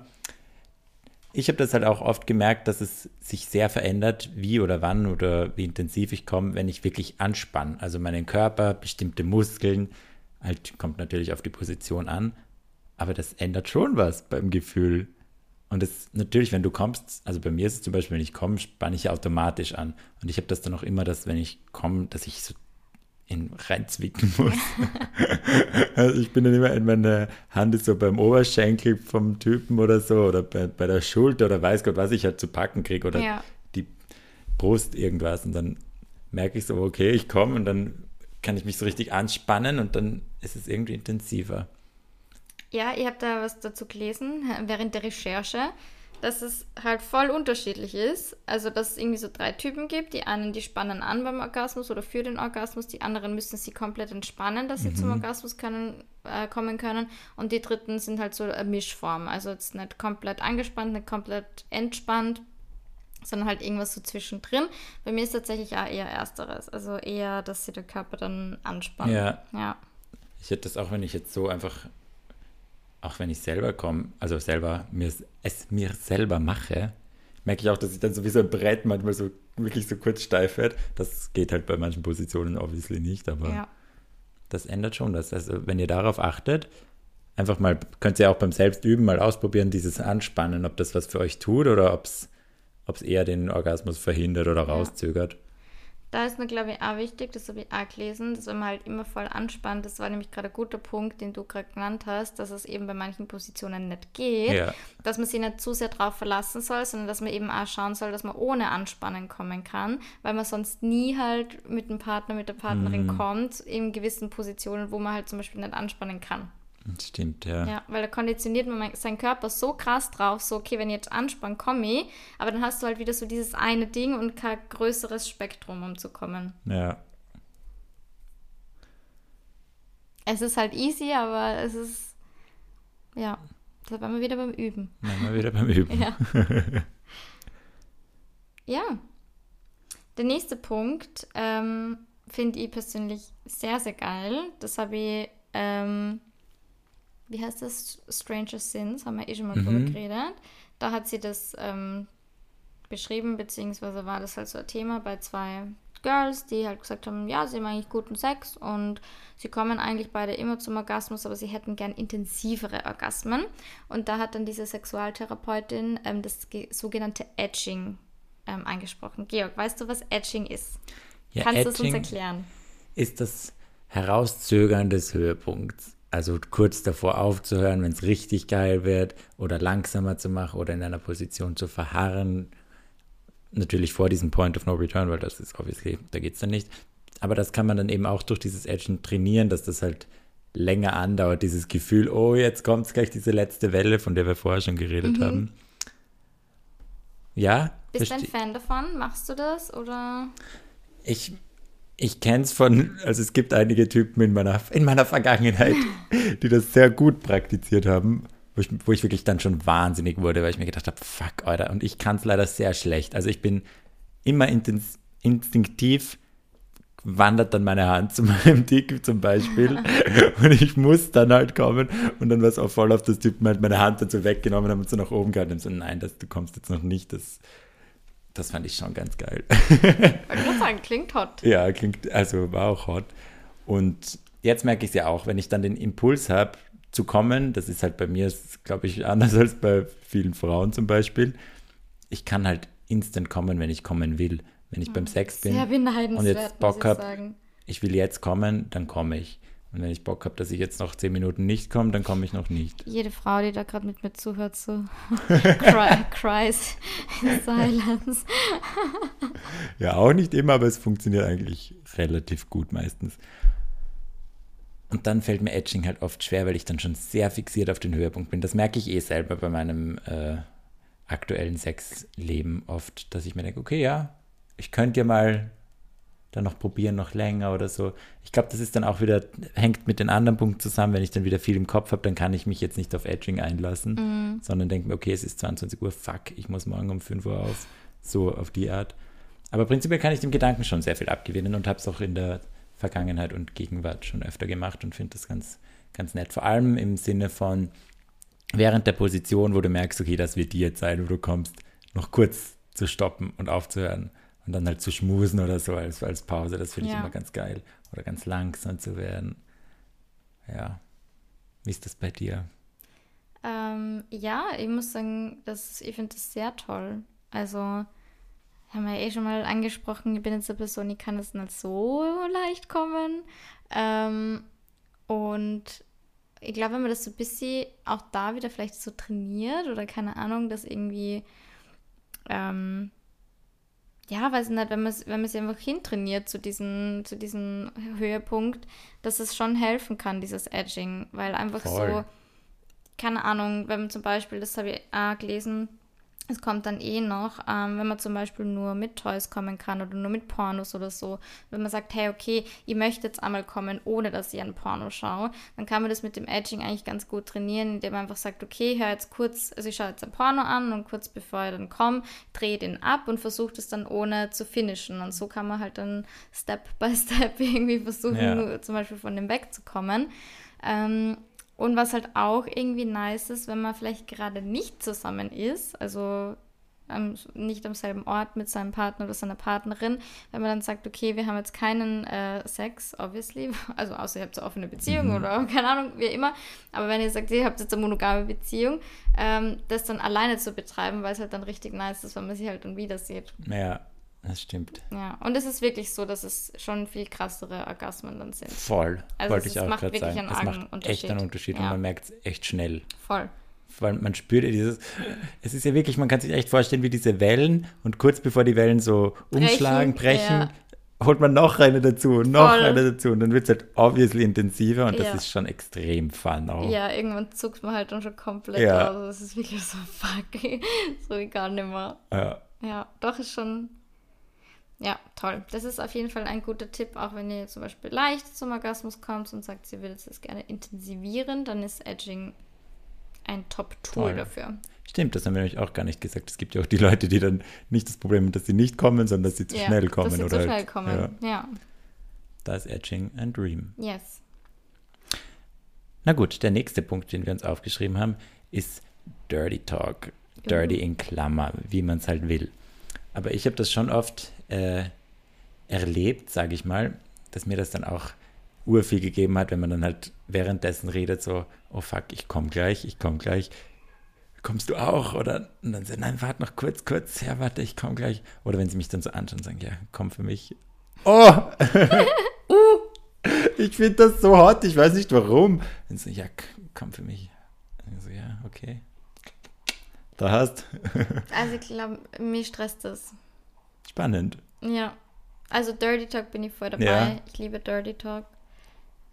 Ich habe das halt auch oft gemerkt, dass es sich sehr verändert, wie oder wann oder wie intensiv ich komme, wenn ich wirklich anspanne. Also meinen Körper, bestimmte Muskeln, halt kommt natürlich auf die Position an, aber das ändert schon was beim Gefühl. Und das natürlich, wenn du kommst, also bei mir ist es zum Beispiel, wenn ich komme, spanne ich ja automatisch an. Und ich habe das dann auch immer, dass wenn ich komme, dass ich so in reinzwicken [laughs] muss. also ich bin dann immer in meine Hand ist so beim Oberschenkel vom Typen oder so oder bei, bei der Schulter oder weiß Gott, was ich halt zu packen kriege oder Ja. die Brust irgendwas. Und dann merke ich so, okay, ich komme und dann kann ich mich so richtig anspannen und dann ist es irgendwie intensiver. Ja, ich habe da was dazu gelesen während der Recherche, dass es halt voll unterschiedlich ist. Also, dass es irgendwie so drei Typen gibt. Die einen, die spannen an beim Orgasmus oder für den Orgasmus. Die anderen müssen sie komplett entspannen, dass sie zum Orgasmus können, äh, kommen können. Und die dritten sind halt so eine Mischform. Also jetzt nicht komplett angespannt, nicht komplett entspannt, sondern halt irgendwas so zwischendrin. Bei mir ist tatsächlich auch eher Ersteres. Also eher, dass sich der Körper dann anspannt. Ja. Ja. Ich hätte das auch, wenn ich jetzt so einfach, auch wenn ich selber komme, also selber mir, es mir selber mache, merke ich auch, dass ich dann so wie so ein Brett manchmal so wirklich so kurz steif werde. Das geht halt bei manchen Positionen obviously nicht, aber Ja. das ändert schon was. Also wenn ihr darauf achtet, einfach mal, könnt ihr auch beim Selbstüben mal ausprobieren, dieses Anspannen, ob das was für euch tut oder ob es eher den Orgasmus verhindert oder rauszögert. Da ist mir, glaube ich, auch wichtig, das habe ich auch gelesen, dass wenn man halt immer voll anspannt, das war nämlich gerade ein guter Punkt, den du gerade genannt hast, dass es eben bei manchen Positionen nicht geht, Ja. dass man sich nicht zu sehr drauf verlassen soll, sondern dass man eben auch schauen soll, dass man ohne Anspannen kommen kann, weil man sonst nie halt mit dem Partner, mit der Partnerin kommt, in gewissen Positionen, wo man halt zum Beispiel nicht anspannen kann. Stimmt, ja. Ja, weil da konditioniert man seinen Körper so krass drauf, so, okay, wenn ich jetzt anspann, komme ich, aber dann hast du halt wieder so dieses eine Ding und kein größeres Spektrum, um zu kommen. Ja. Es ist halt easy, aber es ist, ja, da waren wir wieder beim Üben. Dann mal wieder beim [laughs] Üben. Ja. ja. Der nächste Punkt ähm, finde ich persönlich sehr, sehr geil. Das habe ich, ähm, wie heißt das? Stranger Sins, haben wir eh schon mal drüber geredet. Da hat sie das ähm, beschrieben, beziehungsweise war das halt so ein Thema bei zwei Girls, die halt gesagt haben, ja, sie haben eigentlich guten Sex und sie kommen eigentlich beide immer zum Orgasmus, aber sie hätten gern intensivere Orgasmen. Und da hat dann diese Sexualtherapeutin ähm, das ge- sogenannte Edging ähm, angesprochen. Georg, weißt du, was Edging ist? Ja, Kannst du es uns erklären? ist das Herauszögern des Höhepunkts. Also kurz davor aufzuhören, wenn es richtig geil wird oder langsamer zu machen oder in einer Position zu verharren. Natürlich vor diesem Point of No Return, weil das ist obviously, da geht es dann nicht. Aber das kann man dann eben auch durch dieses Edgen trainieren, dass das halt länger andauert, dieses Gefühl, oh, jetzt kommt gleich diese letzte Welle, von der wir vorher schon geredet haben. Ja, Bist du ein Fan davon? Machst du das oder? ich, ich kenne es von, also es gibt einige Typen in meiner, in meiner Vergangenheit, die das sehr gut praktiziert haben, wo ich, wo ich wirklich dann schon wahnsinnig wurde, weil ich mir gedacht habe, fuck, Alter, und ich kann es leider sehr schlecht. Also ich bin immer intens, instinktiv wandert dann meine Hand zu [laughs] meinem Dick zum Beispiel. Und ich muss dann halt kommen. Und dann war es auch voll auf das Typen halt meine Hand dazu weggenommen haben und so nach oben gehalten und so, nein, das, du kommst jetzt noch nicht, das, das fand ich schon ganz geil. Ich würde sagen, klingt hot. Ja, klingt, also war auch hot. Und jetzt merke ich es ja auch, wenn ich dann den Impuls habe, zu kommen, das ist halt bei mir, glaube ich, anders [laughs] als bei vielen Frauen zum Beispiel. Ich kann halt instant kommen, wenn ich kommen will. Wenn ich beim Sex bin und jetzt Bock habe, ich will jetzt kommen, dann komme ich. Und wenn ich Bock habe, dass ich jetzt noch zehn Minuten nicht komme, dann komme ich noch nicht. Jede Frau, die da gerade mit mir zuhört, so [laughs] cry, cries in [laughs] silence. Ja, auch nicht immer, aber es funktioniert eigentlich relativ gut meistens. Und dann fällt mir Edging halt oft schwer, weil ich dann schon sehr fixiert auf den Höhepunkt bin. Das merke ich eh selber bei meinem äh, aktuellen Sexleben oft, dass ich mir denke, okay, ja, ich könnte ja mal dann noch probieren, noch länger oder so. Ich glaube, das ist dann auch wieder, hängt mit den anderen Punkten zusammen. Wenn ich dann wieder viel im Kopf habe, dann kann ich mich jetzt nicht auf Edging einlassen, sondern denke mir, okay, es ist 22 Uhr, fuck, ich muss morgen um 5 Uhr auf. So auf die Art. Aber prinzipiell kann ich dem Gedanken schon sehr viel abgewinnen und habe es auch in der Vergangenheit und Gegenwart schon öfter gemacht und finde das ganz, ganz nett. Vor allem im Sinne von während der Position, wo du merkst, okay, das wird die jetzt sein, wo du kommst, noch kurz zu stoppen und aufzuhören und dann halt zu schmusen oder so als, als Pause. Das finde ich Ja. immer ganz geil. Oder ganz langsam zu werden. Ja. Wie ist das bei dir? Ähm, ja, ich muss sagen, das, ich finde das sehr toll. Also, haben wir ja eh schon mal angesprochen, ich bin jetzt eine Person, ich kann es nicht so leicht kommen. Ähm, und ich glaube, wenn man das so ein bisschen auch da wieder vielleicht so trainiert oder keine Ahnung, dass irgendwie, ähm, ja, weiß nicht, wenn man es wenn man sich einfach hintrainiert zu diesem, zu diesem Höhepunkt, dass es schon helfen kann, dieses Edging, weil einfach Voll. so, keine Ahnung, wenn man zum Beispiel, das habe ich auch gelesen, es kommt dann eh noch, ähm, wenn man zum Beispiel nur mit Toys kommen kann oder nur mit Pornos oder so. Wenn man sagt, hey, okay, ich möchte jetzt einmal kommen, ohne dass ich ein Porno schaue, dann kann man das mit dem Edging eigentlich ganz gut trainieren, indem man einfach sagt, okay, hör jetzt kurz, also ich schaue jetzt ein Porno an und kurz bevor ich dann komme, drehe den ab und versuche das dann ohne zu finishen. Und so kann man halt dann Step by Step [laughs] irgendwie versuchen, Ja. zum Beispiel von dem wegzukommen. Ähm, und was halt auch irgendwie nice ist, wenn man vielleicht gerade nicht zusammen ist, also am, nicht am selben Ort mit seinem Partner oder seiner Partnerin, wenn man dann sagt, okay, wir haben jetzt keinen äh, Sex, obviously, [laughs] also außer ihr habt eine offene Beziehung Mhm. oder [laughs] keine Ahnung, wie immer, aber wenn ihr sagt, ihr habt jetzt eine monogame Beziehung, ähm, das dann alleine zu betreiben, weil es halt dann richtig nice ist, wenn man sich halt dann wieder sieht. Ja, das stimmt. Ja, und es ist wirklich so, dass es schon viel krassere Orgasmen dann sind. Voll. Also Wollte es ich auch macht wirklich sagen. einen Es macht argen echt einen Unterschied. Unterschied und Ja. man merkt es echt schnell. Voll. Weil man spürt ja dieses, es ist ja wirklich, man kann sich echt vorstellen, wie diese Wellen und kurz bevor die Wellen so umschlagen, brechen, ja. holt man noch eine dazu und noch Voll. eine dazu und dann wird es halt obviously intensiver und Ja. das ist schon extrem fun auch. Ja, irgendwann zuckt man halt dann schon komplett Ja. aus. Das ist wirklich so, [laughs] fuck, so gar nicht mehr. Ja. Ja, doch ist schon, ja, toll. Das ist auf jeden Fall ein guter Tipp, auch wenn ihr zum Beispiel leicht zum Orgasmus kommt und sagt, sie will das gerne intensivieren, dann ist Edging ein Top-Tool dafür. Stimmt, das haben wir nämlich auch gar nicht gesagt. Es gibt ja auch die Leute, die dann nicht das Problem haben, dass sie nicht kommen, sondern dass sie zu ja, schnell kommen. Dass sie oder zu schnell halt, kommen. Ja, Ja, da ist Etching ein Dream. yes. Na gut, der nächste Punkt, den wir uns aufgeschrieben haben, ist Dirty Talk. Dirty in Klammer, wie man es halt will. Aber ich habe das schon oft äh, erlebt, sage ich mal, dass mir das dann auch urviel gegeben hat, wenn man dann halt währenddessen redet, so, oh fuck, ich komme gleich, ich komme gleich. Kommst du auch? Oder und dann so, nein, warte noch kurz, kurz, ja, warte, ich komme gleich. Oder wenn sie mich dann so anschauen und sagen, ja, komm für mich. Oh! [laughs] ich finde das so hot, ich weiß nicht warum. Dann so, ja, komm für mich. Dann so, ja, okay. Da hast. Also ich glaube, mich stresst das. Spannend. Ja. Also Dirty Talk bin ich voll dabei. Ja. Ich liebe Dirty Talk.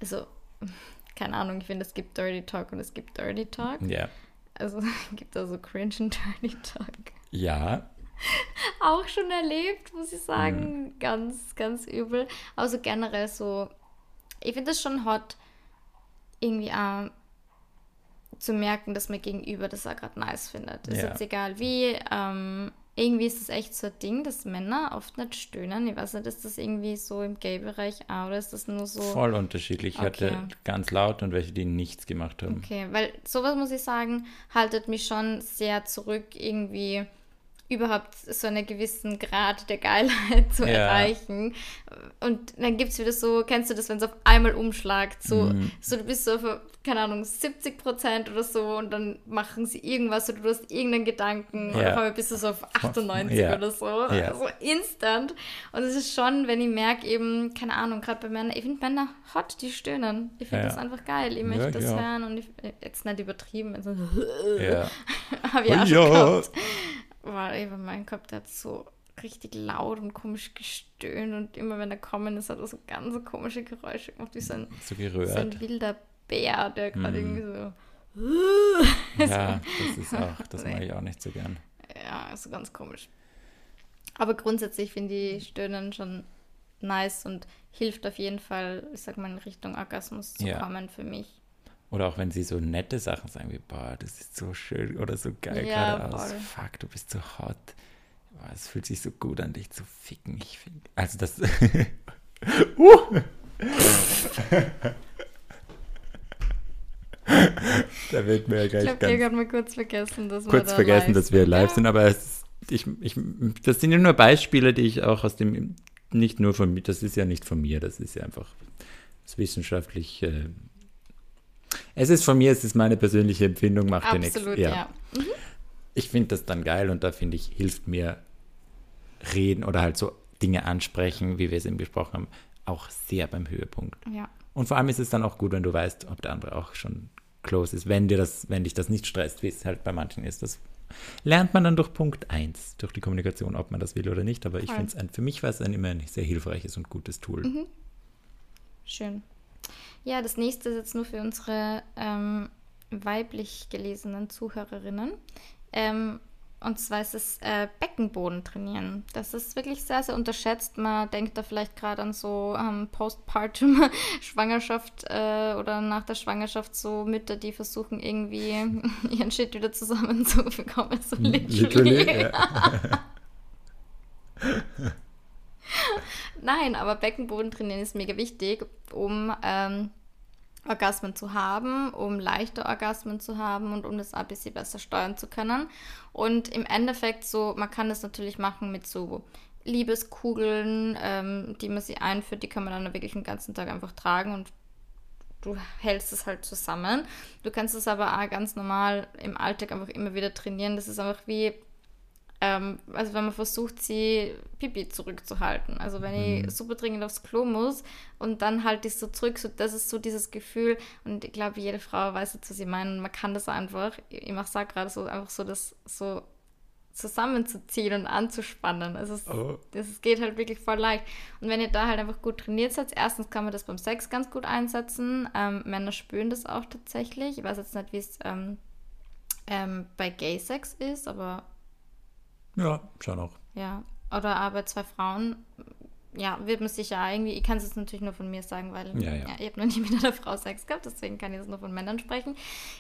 Also, [laughs] keine Ahnung, ich finde, es gibt Dirty Talk und es gibt Dirty Talk. Ja. Also [laughs] es gibt da so cringe und Dirty Talk. Ja, [laughs] Auch schon erlebt, muss ich sagen. Mhm. Ganz, ganz übel. Also generell so, ich finde es schon hot, irgendwie auch zu merken, dass mein Gegenüber das auch gerade nice findet. Ist Ja. jetzt egal wie. Ähm, irgendwie ist es echt so ein Ding, dass Männer oft nicht stöhnen. Ich weiß nicht, ist das irgendwie so im Gay-Bereich auch oder ist das nur so. voll unterschiedlich. Ich hatte Okay. ganz laut und welche, die nichts gemacht haben. Okay, weil sowas muss ich sagen, haltet mich schon sehr zurück, irgendwie überhaupt so einen gewissen Grad der Geilheit [laughs] zu Ja. erreichen. Und dann gibt es wieder so, kennst du das, wenn es auf einmal umschlagt, so, Mhm. so du bist so auf, keine Ahnung, 70 Prozent oder so und dann machen sie irgendwas oder du hast irgendeinen Gedanken und Ja. auf einmal bist du so auf 98 Ja. oder so. Ja. So instant. Und es ist schon, wenn ich merke eben, keine Ahnung, gerade bei Männern, ich finde Männer hot, die stöhnen. Ich finde das einfach geil. Ich möchte das hören und ich, jetzt nicht übertrieben. Also, Ja. [laughs] habe ich auch schon gehabt. War eben mein Kopf, der hat so richtig laut und komisch gestöhnt und immer wenn er kommen ist, hat er so ganz komische Geräusche gemacht, wie so ein, So so ein wilder Bär, der gerade Mhm. irgendwie so, Ja, [laughs] das ist auch, das Nee. mag ich auch nicht so gern. ja, so ganz komisch. Aber grundsätzlich finde ich Stöhnen schon nice und hilft auf jeden Fall, ich sag mal, in Richtung Orgasmus zu Ja. kommen für mich. Oder auch wenn sie so nette Sachen sagen wie, boah, das ist so schön oder so geil Ja, gerade aus. Fuck, du bist so hot. Boah, es fühlt sich so gut an, dich zu ficken. Ich finde, also das. uh! [laughs] da wird mir ja Ich gleich wir ganz gerade mal kurz vergessen, dass wir kurz da vergessen, live dass wir sind. live Ja. sind, aber es, ich, ich, das sind ja nur Beispiele, die ich auch aus dem, nicht nur von mir, das ist ja nicht von mir, das ist ja einfach das wissenschaftlich. Äh, es ist von mir, es ist meine persönliche Empfindung, macht dir nichts. Absolut, ja. Ich finde das dann geil und da finde ich, hilft mir reden oder halt so Dinge ansprechen, wie wir es eben besprochen haben, auch sehr beim Höhepunkt. Ja, Und vor allem ist es dann auch gut, wenn du weißt, ob der andere auch schon close ist, wenn dir das, wenn dich das nicht stresst, wie es halt bei manchen ist. Das lernt man dann durch Punkt 1, durch die Kommunikation, ob man das will oder nicht. Aber ich finde es für mich war es ein immer ein sehr hilfreiches und gutes Tool. Mhm. schön. Ja, das nächste ist jetzt nur für unsere ähm, weiblich gelesenen Zuhörerinnen. Ähm, und zwar ist es äh, Beckenboden trainieren. Das ist wirklich sehr, sehr unterschätzt. Man denkt da vielleicht gerade an so ähm, Postpartum-Schwangerschaft [laughs] äh, oder nach der Schwangerschaft so Mütter, die versuchen irgendwie [laughs] ihren Shit wieder zusammenzubekommen. So literally. Literally. [laughs] Nein, aber Beckenboden trainieren ist mega wichtig, um ähm, Orgasmen zu haben, um leichte Orgasmen zu haben und um das ein bisschen besser steuern zu können. Und im Endeffekt so, man kann das natürlich machen mit so Liebeskugeln, ähm, die man sich einführt, die kann man dann wirklich den ganzen Tag einfach tragen und du hältst es halt zusammen. Du kannst es aber auch ganz normal im Alltag einfach immer wieder trainieren. Das ist einfach wie, ähm, also wenn man versucht, sie Pipi zurückzuhalten. Also wenn mhm. ich super dringend aufs Klo muss und dann halte ich so zurück, so, das ist so dieses Gefühl und ich glaube, jede Frau weiß jetzt, was ich meine. Man kann das einfach, ich mache es gerade so, einfach so, das so zusammenzuziehen und anzuspannen. Also es, oh. das geht halt wirklich voll leicht. Und wenn ihr da halt einfach gut trainiert seid, erstens kann man das beim Sex ganz gut einsetzen. Ähm, Männer spüren das auch tatsächlich. Ich weiß jetzt nicht, wie es ähm, ähm, bei Gay-Sex ist, aber... Ja, schon auch. Ja, oder aber zwei Frauen ja, wird man sicher irgendwie, ich kann es jetzt natürlich nur von mir sagen, weil ja, ja. ja ich habe noch nie [laughs] mit einer Frau Sex gehabt, deswegen kann ich jetzt nur von Männern sprechen.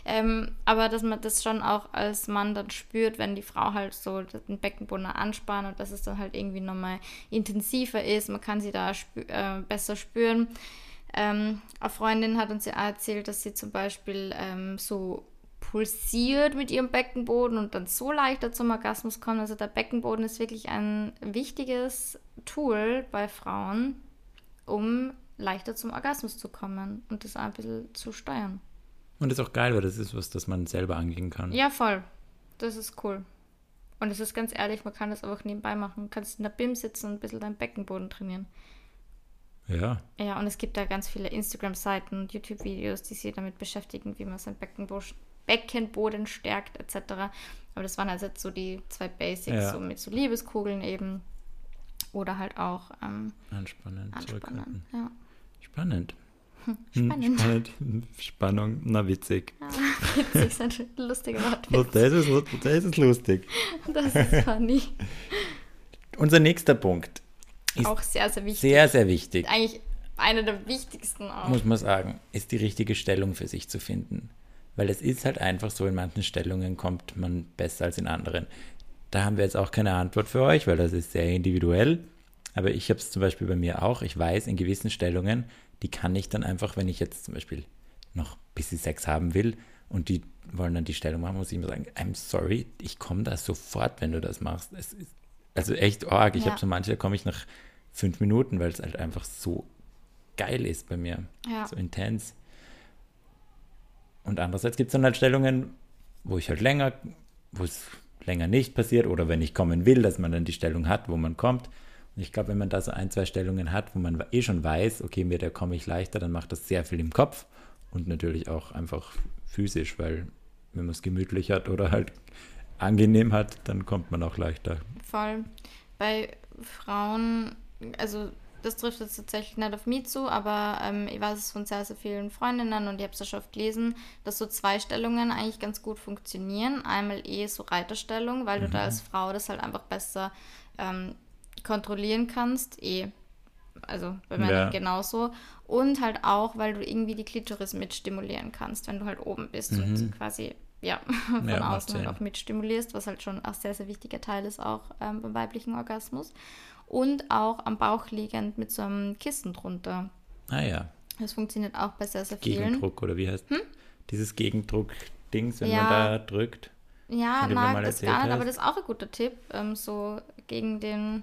Ähm, aber dass man das schon auch als Mann dann spürt, wenn die Frau halt so den Beckenboden anspannt und dass es dann halt irgendwie nochmal intensiver ist, man kann sie da spü äh, besser spüren. Ähm, eine Freundin hat uns ja erzählt, dass sie zum Beispiel ähm, so pulsiert mit ihrem Beckenboden und dann so leichter zum Orgasmus kommt. Also der Beckenboden ist wirklich ein wichtiges Tool bei Frauen, um leichter zum Orgasmus zu kommen und das ein bisschen zu steuern. Und das ist auch geil, weil das ist was, das man selber angehen kann. Ja, voll. Das ist cool. Und es ist ganz ehrlich, man kann das einfach nebenbei machen. Du kannst in der BIM sitzen und ein bisschen deinen Beckenboden trainieren. Ja. Ja, und es gibt da ganz viele Instagram-Seiten und YouTube-Videos, die sich damit beschäftigen, wie man seinen Beckenboden Beckenboden stärkt etc. Aber das waren also jetzt so die zwei Basics, ja. so mit so Liebeskugeln eben. Oder halt auch ähm, anspannen, anspannen. Ja. [laughs] Spannend. Hm, spannend. Spannend. [laughs] Spannung, na witzig. Ja, witzig ist ein lustiger Wort. [laughs] Das ist, das ist lustig. Das ist funny. Unser nächster Punkt ist auch sehr, sehr wichtig. Sehr, sehr wichtig. Eigentlich einer der wichtigsten auch. Muss man sagen, ist die richtige Stellung für sich zu finden weil es ist halt einfach so, in manchen Stellungen kommt man besser als in anderen. Da haben wir jetzt auch keine Antwort für euch, weil das ist sehr individuell. Aber ich habe es zum Beispiel bei mir auch. Ich weiß, in gewissen Stellungen, die kann ich dann einfach, wenn ich jetzt zum Beispiel noch ein bisschen Sex haben will und die wollen dann die Stellung machen, muss ich immer sagen, I'm sorry, ich komme da sofort, wenn du das machst. Es ist also echt arg. Ich ja. habe so manche, da komme ich nach fünf Minuten, weil es halt einfach so geil ist bei mir. Ja. So intens. Und andererseits gibt es dann halt Stellungen, wo ich halt länger, wo es länger nicht passiert oder wenn ich kommen will, dass man dann die Stellung hat, wo man kommt. Und ich glaube, wenn man da so ein, zwei Stellungen hat, wo man eh schon weiß, okay, mir da komme ich leichter, dann macht das sehr viel im Kopf und natürlich auch einfach physisch, weil wenn man es gemütlich hat oder halt angenehm hat, dann kommt man auch leichter. Voll. Bei Frauen, also das trifft jetzt tatsächlich nicht auf mich zu, aber ähm, ich weiß es von sehr, sehr vielen Freundinnen und ich habe es ja schon oft gelesen, dass so zwei Stellungen eigentlich ganz gut funktionieren. Einmal eh so Reiterstellung, weil mhm. du da mhm. als Frau das halt einfach besser ähm, kontrollieren kannst. Eh, also bei Männern ja. genauso. Und halt auch, weil du irgendwie die Klitoris mitstimulieren kannst, wenn du halt oben bist mhm. und quasi ja, [laughs] von ja, außen halt auch mitstimulierst, was halt schon ein sehr, sehr wichtiger Teil ist, auch ähm, beim weiblichen Orgasmus und auch am Bauch liegend mit so einem Kissen drunter. Ah ja. Das funktioniert auch bei sehr, sehr vielen. Gegendruck oder wie heißt hm? dieses Gegendruck-Dings, wenn ja. man da drückt? Ja, nein, das gar nicht, aber das ist auch ein guter Tipp, ähm, so gegen den,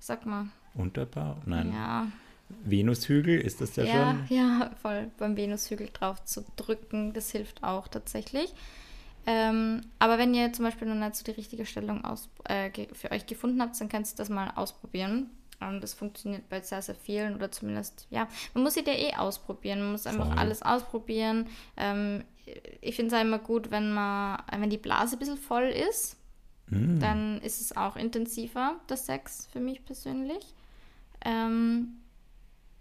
sag mal. Unterbau? Nein. Ja. Venushügel, ist das ja, ja schon? Ja, voll beim Venushügel drauf zu drücken, das hilft auch tatsächlich. Ähm, aber wenn ihr zum Beispiel noch nicht so die richtige Stellung aus, äh, für euch gefunden habt, dann kannst du das mal ausprobieren. Ähm, das funktioniert bei sehr, sehr vielen oder zumindest, ja, man muss sie ja eh ausprobieren. Man muss einfach Voll. alles ausprobieren. Ähm, ich finde es immer gut, wenn man, wenn die Blase ein bisschen voll ist, mm. dann ist es auch intensiver, der Sex für mich persönlich. Ähm,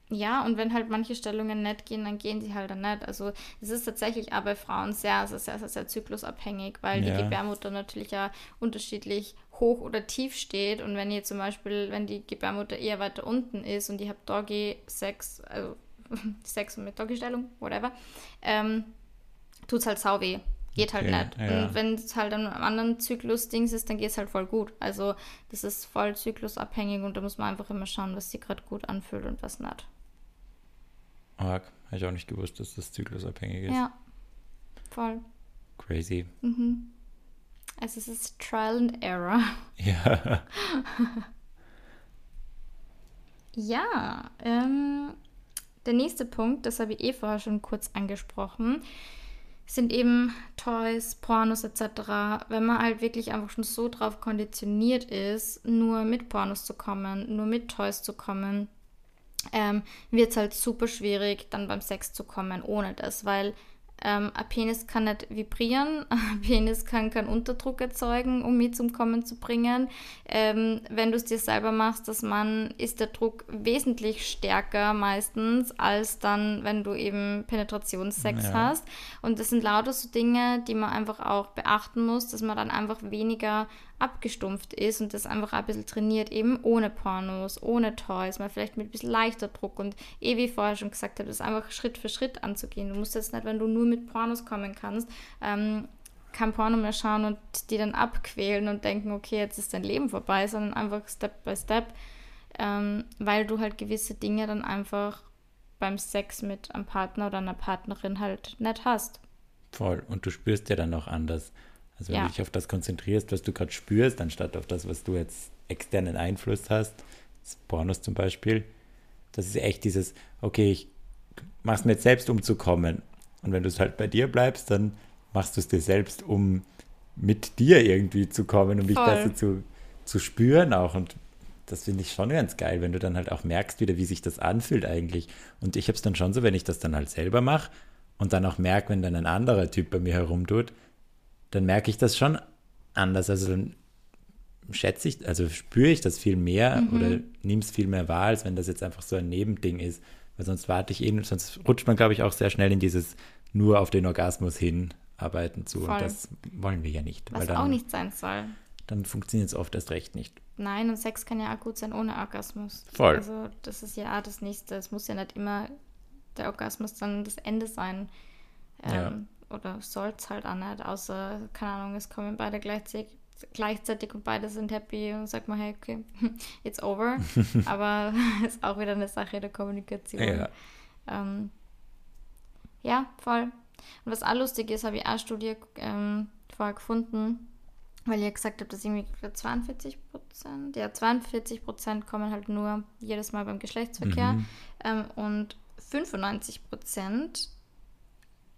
ja, und wenn halt manche Stellungen nicht gehen, dann gehen sie halt dann nicht. Also es ist tatsächlich auch bei Frauen sehr, also sehr, sehr, sehr zyklusabhängig, weil ja. die Gebärmutter natürlich ja unterschiedlich hoch oder tief steht. Und wenn ihr zum Beispiel, wenn die Gebärmutter eher weiter unten ist und ihr habt Doggy-Sex, also [laughs] Sex mit Doggy-Stellung, whatever, ähm, tut es halt sau weh. Geht halt okay, nicht. Ja. Und wenn es halt an einem anderen Zyklus-Dings ist, dann geht es halt voll gut. Also das ist voll zyklusabhängig und da muss man einfach immer schauen, was sich gerade gut anfühlt und was nicht. Arg. Habe ich auch nicht gewusst, dass das zyklusabhängig ist. Ja, voll. Crazy. Mhm. Also es ist Trial and Error. [laughs] Ja. [laughs] Ja, ähm, der nächste Punkt, das habe ich eh vorher schon kurz angesprochen, sind eben Toys, Pornos etc. Wenn man halt wirklich einfach schon so drauf konditioniert ist, nur mit Pornos zu kommen, nur mit Toys zu kommen, ähm, wird es halt super schwierig, dann beim Sex zu kommen ohne das, weil ähm, ein Penis kann nicht vibrieren, [laughs] ein Penis kann keinen Unterdruck erzeugen, um mich zum Kommen zu bringen. Ähm, wenn du es dir selber machst, das Mann, ist der Druck wesentlich stärker meistens, als dann, wenn du eben Penetrationssex ja. hast. Und das sind lauter so Dinge, die man einfach auch beachten muss, dass man dann einfach weniger abgestumpft ist und das einfach ein bisschen trainiert, eben ohne Pornos, ohne Toys, mal vielleicht mit ein bisschen leichter Druck und eh wie vorher schon gesagt habe, das einfach Schritt für Schritt anzugehen. Du musst jetzt nicht, wenn du nur mit Pornos kommen kannst, ähm, kein Porno mehr schauen und die dann abquälen und denken, okay, jetzt ist dein Leben vorbei, sondern einfach Step by Step, ähm, weil du halt gewisse Dinge dann einfach beim Sex mit einem Partner oder einer Partnerin halt nicht hast. Voll. Und du spürst ja dann auch anders. Also wenn ja. du dich auf das konzentrierst, was du gerade spürst, anstatt auf das, was du jetzt externen Einfluss hast, Pornos zum Beispiel, das ist echt dieses, okay, ich mach's mir jetzt selbst, um zu kommen. Und wenn du es halt bei dir bleibst, dann machst du es dir selbst, um mit dir irgendwie zu kommen, um dich besser zu, zu spüren auch. Und das finde ich schon ganz geil, wenn du dann halt auch merkst wieder, wie sich das anfühlt eigentlich. Und ich habe es dann schon so, wenn ich das dann halt selber mache und dann auch merke, wenn dann ein anderer Typ bei mir herumtut, dann merke ich das schon anders. Also dann schätze ich, also spüre ich das viel mehr mhm. oder nehme es viel mehr wahr, als wenn das jetzt einfach so ein Nebending ist. Weil sonst warte ich eh, sonst rutscht man, glaube ich, auch sehr schnell in dieses nur auf den Orgasmus hinarbeiten zu. Voll. Und das wollen wir ja nicht. Was dann, auch nicht sein soll. Dann funktioniert es oft erst recht nicht. Nein, und Sex kann ja auch gut sein ohne Orgasmus. Voll. Also das ist ja auch das Nächste. Es muss ja nicht immer der Orgasmus dann das Ende sein. Ähm, ja oder soll es halt auch nicht, außer, keine Ahnung, es kommen beide gleichzeitig, gleichzeitig und beide sind happy und sagt man, hey, okay, [laughs] it's over. [laughs] Aber [laughs] ist auch wieder eine Sache der Kommunikation. Ja, ähm, ja voll. Und was auch lustig ist, habe ich auch eine Studie ähm, vorher gefunden, weil ihr gesagt habt, dass irgendwie 42 Prozent, ja, 42 Prozent kommen halt nur jedes Mal beim Geschlechtsverkehr mhm. ähm, und 95 Prozent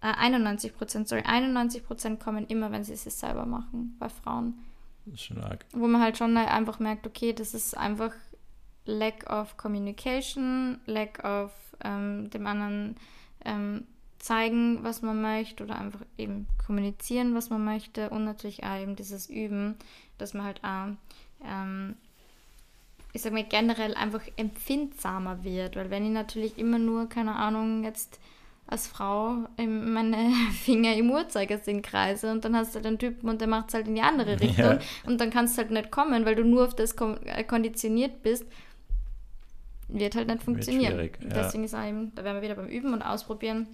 äh, 91 Prozent, sorry, 91 Prozent kommen immer, wenn sie es selber machen, bei Frauen. Das ist schon arg. Wo man halt schon einfach merkt, okay, das ist einfach Lack of Communication, Lack of ähm, dem anderen ähm, zeigen, was man möchte oder einfach eben kommunizieren, was man möchte und natürlich auch eben dieses Üben, dass man halt auch, ähm, ich sag mal, generell einfach empfindsamer wird, weil wenn ich natürlich immer nur, keine Ahnung, jetzt als Frau meine [laughs] Finger im Uhrzeigersinn kreise und dann hast du den Typen und der macht es halt in die andere Richtung ja. und dann kannst du halt nicht kommen, weil du nur auf das äh, konditioniert bist. Wird halt nicht funktionieren. Ja. Deswegen ist eben, da werden wir wieder beim Üben und Ausprobieren,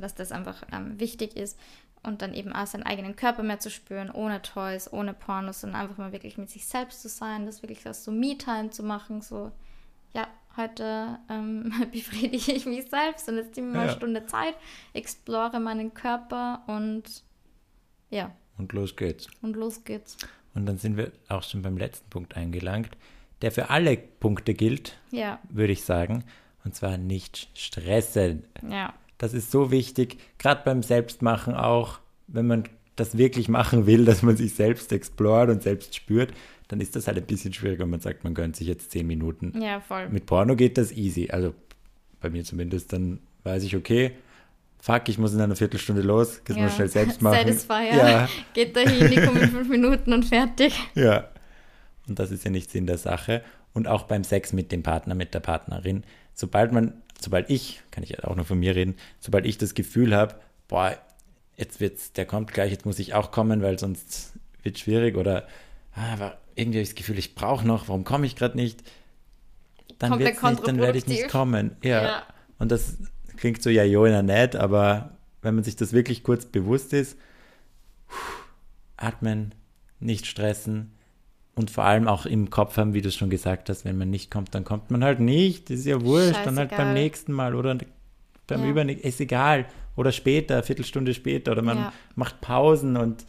dass das einfach ähm, wichtig ist und dann eben auch seinen eigenen Körper mehr zu spüren, ohne Toys, ohne Pornos, sondern einfach mal wirklich mit sich selbst zu sein, das wirklich so Me-Time zu machen, so, ja, heute ähm, [laughs] befriedige ich mich selbst und jetzt nehme ich mal ja. eine Stunde Zeit, explore meinen Körper und ja. Und los geht's. Und los geht's. Und dann sind wir auch schon beim letzten Punkt eingelangt, der für alle Punkte gilt, ja. würde ich sagen. Und zwar nicht stressen. Ja. Das ist so wichtig, gerade beim Selbstmachen auch, wenn man das wirklich machen will, dass man sich selbst explort und selbst spürt, dann ist das halt ein bisschen schwierig, wenn man sagt, man gönnt sich jetzt zehn Minuten. Ja, voll. Mit Porno geht das easy. Also bei mir zumindest, dann weiß ich, okay, fuck, ich muss in einer Viertelstunde los, das ja. muss schnell selbst machen. Satisfier. Ja. Geht dahin, ich komme in fünf Minuten und fertig. [laughs] Ja. Und das ist ja nicht Sinn der Sache. Und auch beim Sex mit dem Partner, mit der Partnerin, sobald man, sobald ich, kann ich ja auch nur von mir reden, sobald ich das Gefühl habe, boah, jetzt wird's, der kommt gleich, jetzt muss ich auch kommen, weil sonst wird schwierig oder ah, irgendwie habe ich das Gefühl, ich brauche noch, warum komme ich gerade nicht? Dann, nicht, dann werde ich nicht kommen. Ja. ja. Und das klingt so ja joina nett, aber wenn man sich das wirklich kurz bewusst ist, atmen, nicht stressen und vor allem auch im Kopf haben, wie du es schon gesagt hast, wenn man nicht kommt, dann kommt man halt nicht. Das ist ja wurscht, Scheißegal. dann halt beim nächsten Mal oder beim Ja. Übernächsten, ist egal. Oder später, eine Viertelstunde später. Oder man Ja. macht Pausen und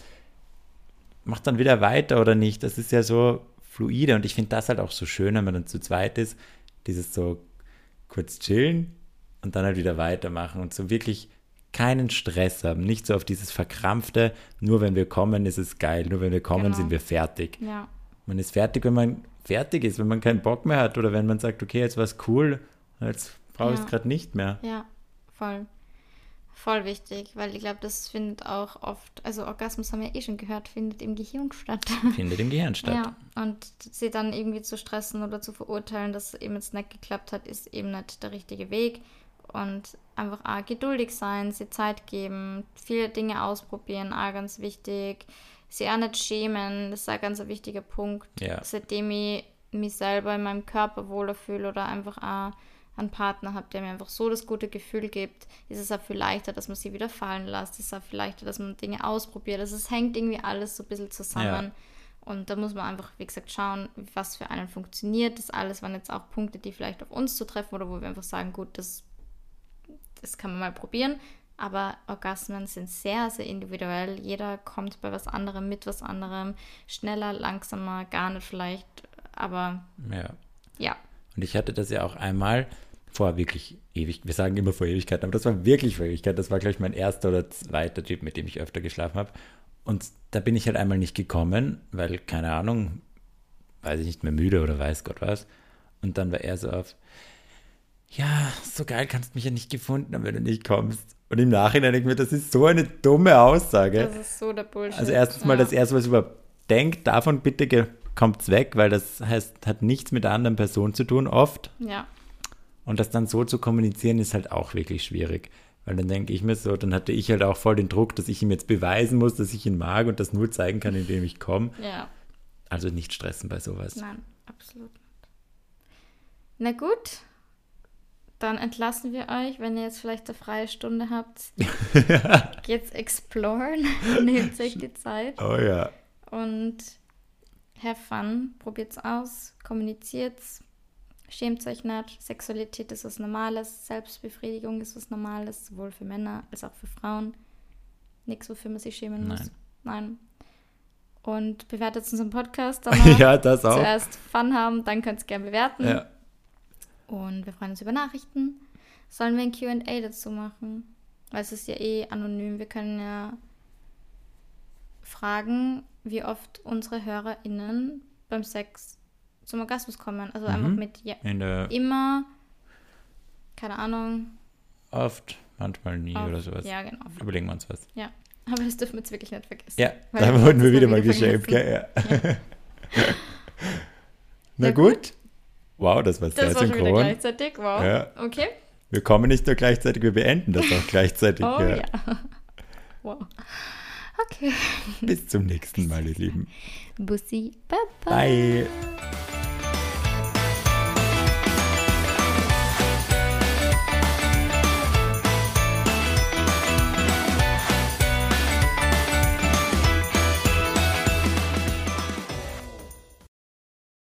macht dann wieder weiter oder nicht. Das ist ja so fluide und ich finde das halt auch so schön, wenn man dann zu zweit ist, dieses so kurz chillen und dann halt wieder weitermachen und so wirklich keinen Stress haben, nicht so auf dieses verkrampfte, nur wenn wir kommen, ist es geil, nur wenn wir kommen, Genau. sind wir fertig. Ja, Man ist fertig, wenn man fertig ist, wenn man keinen Bock mehr hat oder wenn man sagt, okay, jetzt war es cool, jetzt brauche ich es Ja. gerade nicht mehr. ja, voll. Voll wichtig, weil ich glaube, das findet auch oft, also Orgasmus haben wir eh schon gehört, findet im Gehirn statt. [laughs] Findet im Gehirn statt. Ja, und sie dann irgendwie zu stressen oder zu verurteilen, dass es eben jetzt nicht geklappt hat, ist eben nicht der richtige Weg. Und einfach auch geduldig sein, sie Zeit geben, viele Dinge ausprobieren, auch ganz wichtig. Sie auch nicht schämen, das ist ein ganz wichtiger Punkt. Ja. Seitdem ich mich selber in meinem Körper wohler fühle oder einfach auch einen Partner habe, der mir einfach so das gute Gefühl gibt, ist es auch viel leichter, dass man sie wieder fallen lässt. Es ist auch viel leichter, dass man Dinge ausprobiert. Also es hängt irgendwie alles so ein bisschen zusammen. Und da muss man einfach, wie gesagt, schauen, was für einen funktioniert. Das alles waren jetzt auch Punkte, die vielleicht auf uns zutreffen oder wo wir einfach sagen, gut, das, das kann man mal probieren. Aber Orgasmen sind sehr, sehr individuell. Jeder kommt bei was anderem, mit was anderem. Schneller, langsamer, gar nicht vielleicht. Aber ja. ja, Und ich hatte das ja auch einmal vor wirklich ewig, wir sagen immer vor Ewigkeiten, aber das war wirklich vor Ewigkeit. Das war, glaube ich, mein erster oder zweiter Typ, mit dem ich öfter geschlafen habe. Und da bin ich halt einmal nicht gekommen, weil, keine Ahnung, weiß ich nicht mehr müde oder weiß Gott was. Und dann war er so auf, ja, so geil kannst mich ja nicht gefunden haben, wenn du nicht kommst. Und im Nachhinein denke ich mir, das ist so eine dumme Aussage. das ist so der Bullshit. Also erstens mal, ja. dass er sowas überhaupt denkt, davon bitte kommt's weg, weil das heißt, hat nichts mit der anderen Person zu tun, oft. Ja, Und das dann so zu kommunizieren, ist halt auch wirklich schwierig. Weil dann denke ich mir so, dann hatte ich halt auch voll den Druck, dass ich ihm jetzt beweisen muss, dass ich ihn mag und das nur zeigen kann, indem ich komme. ja. Also nicht stressen bei sowas. Nein, absolut nicht. Na gut, dann entlassen wir euch, wenn ihr jetzt vielleicht eine freie Stunde habt. [laughs] Geht's exploren, [laughs] nehmt euch die Zeit Oh ja. und have fun, probiert's aus, kommuniziert's, schämt euch nicht. Sexualität ist was Normales, Selbstbefriedigung ist was Normales, sowohl für Männer als auch für Frauen. Nichts, wofür man sich schämen muss. Nein. Nein. Und bewertet unseren Podcast [laughs] danach. ja, das auch. zuerst Fun haben, dann könnt ihr es gerne bewerten. Ja. Und wir freuen uns über Nachrichten. Sollen wir ein QA dazu machen? Weil es ist ja eh anonym. Wir können ja fragen, wie oft unsere HörerInnen beim Sex zum Orgasmus kommen. Also einfach mit ja, immer, keine Ahnung. oft, manchmal nie auf- oder sowas. Ja, genau. Überlegen wir uns was. Ja. Aber das dürfen wir jetzt wirklich nicht vergessen. Ja, da wurden wir das wieder mal geschämt, gell? Ja. [laughs] Na Ja, gut. Wow, das war sehr Das war schon wieder synchron. gleichzeitig. Wow. Ja. Okay. Wir kommen nicht nur gleichzeitig, wir beenden das auch gleichzeitig. Oh ja. ja. [laughs] Wow. Okay. Bis zum nächsten Mal, ihr Lieben. Bussi. Bye. Bye.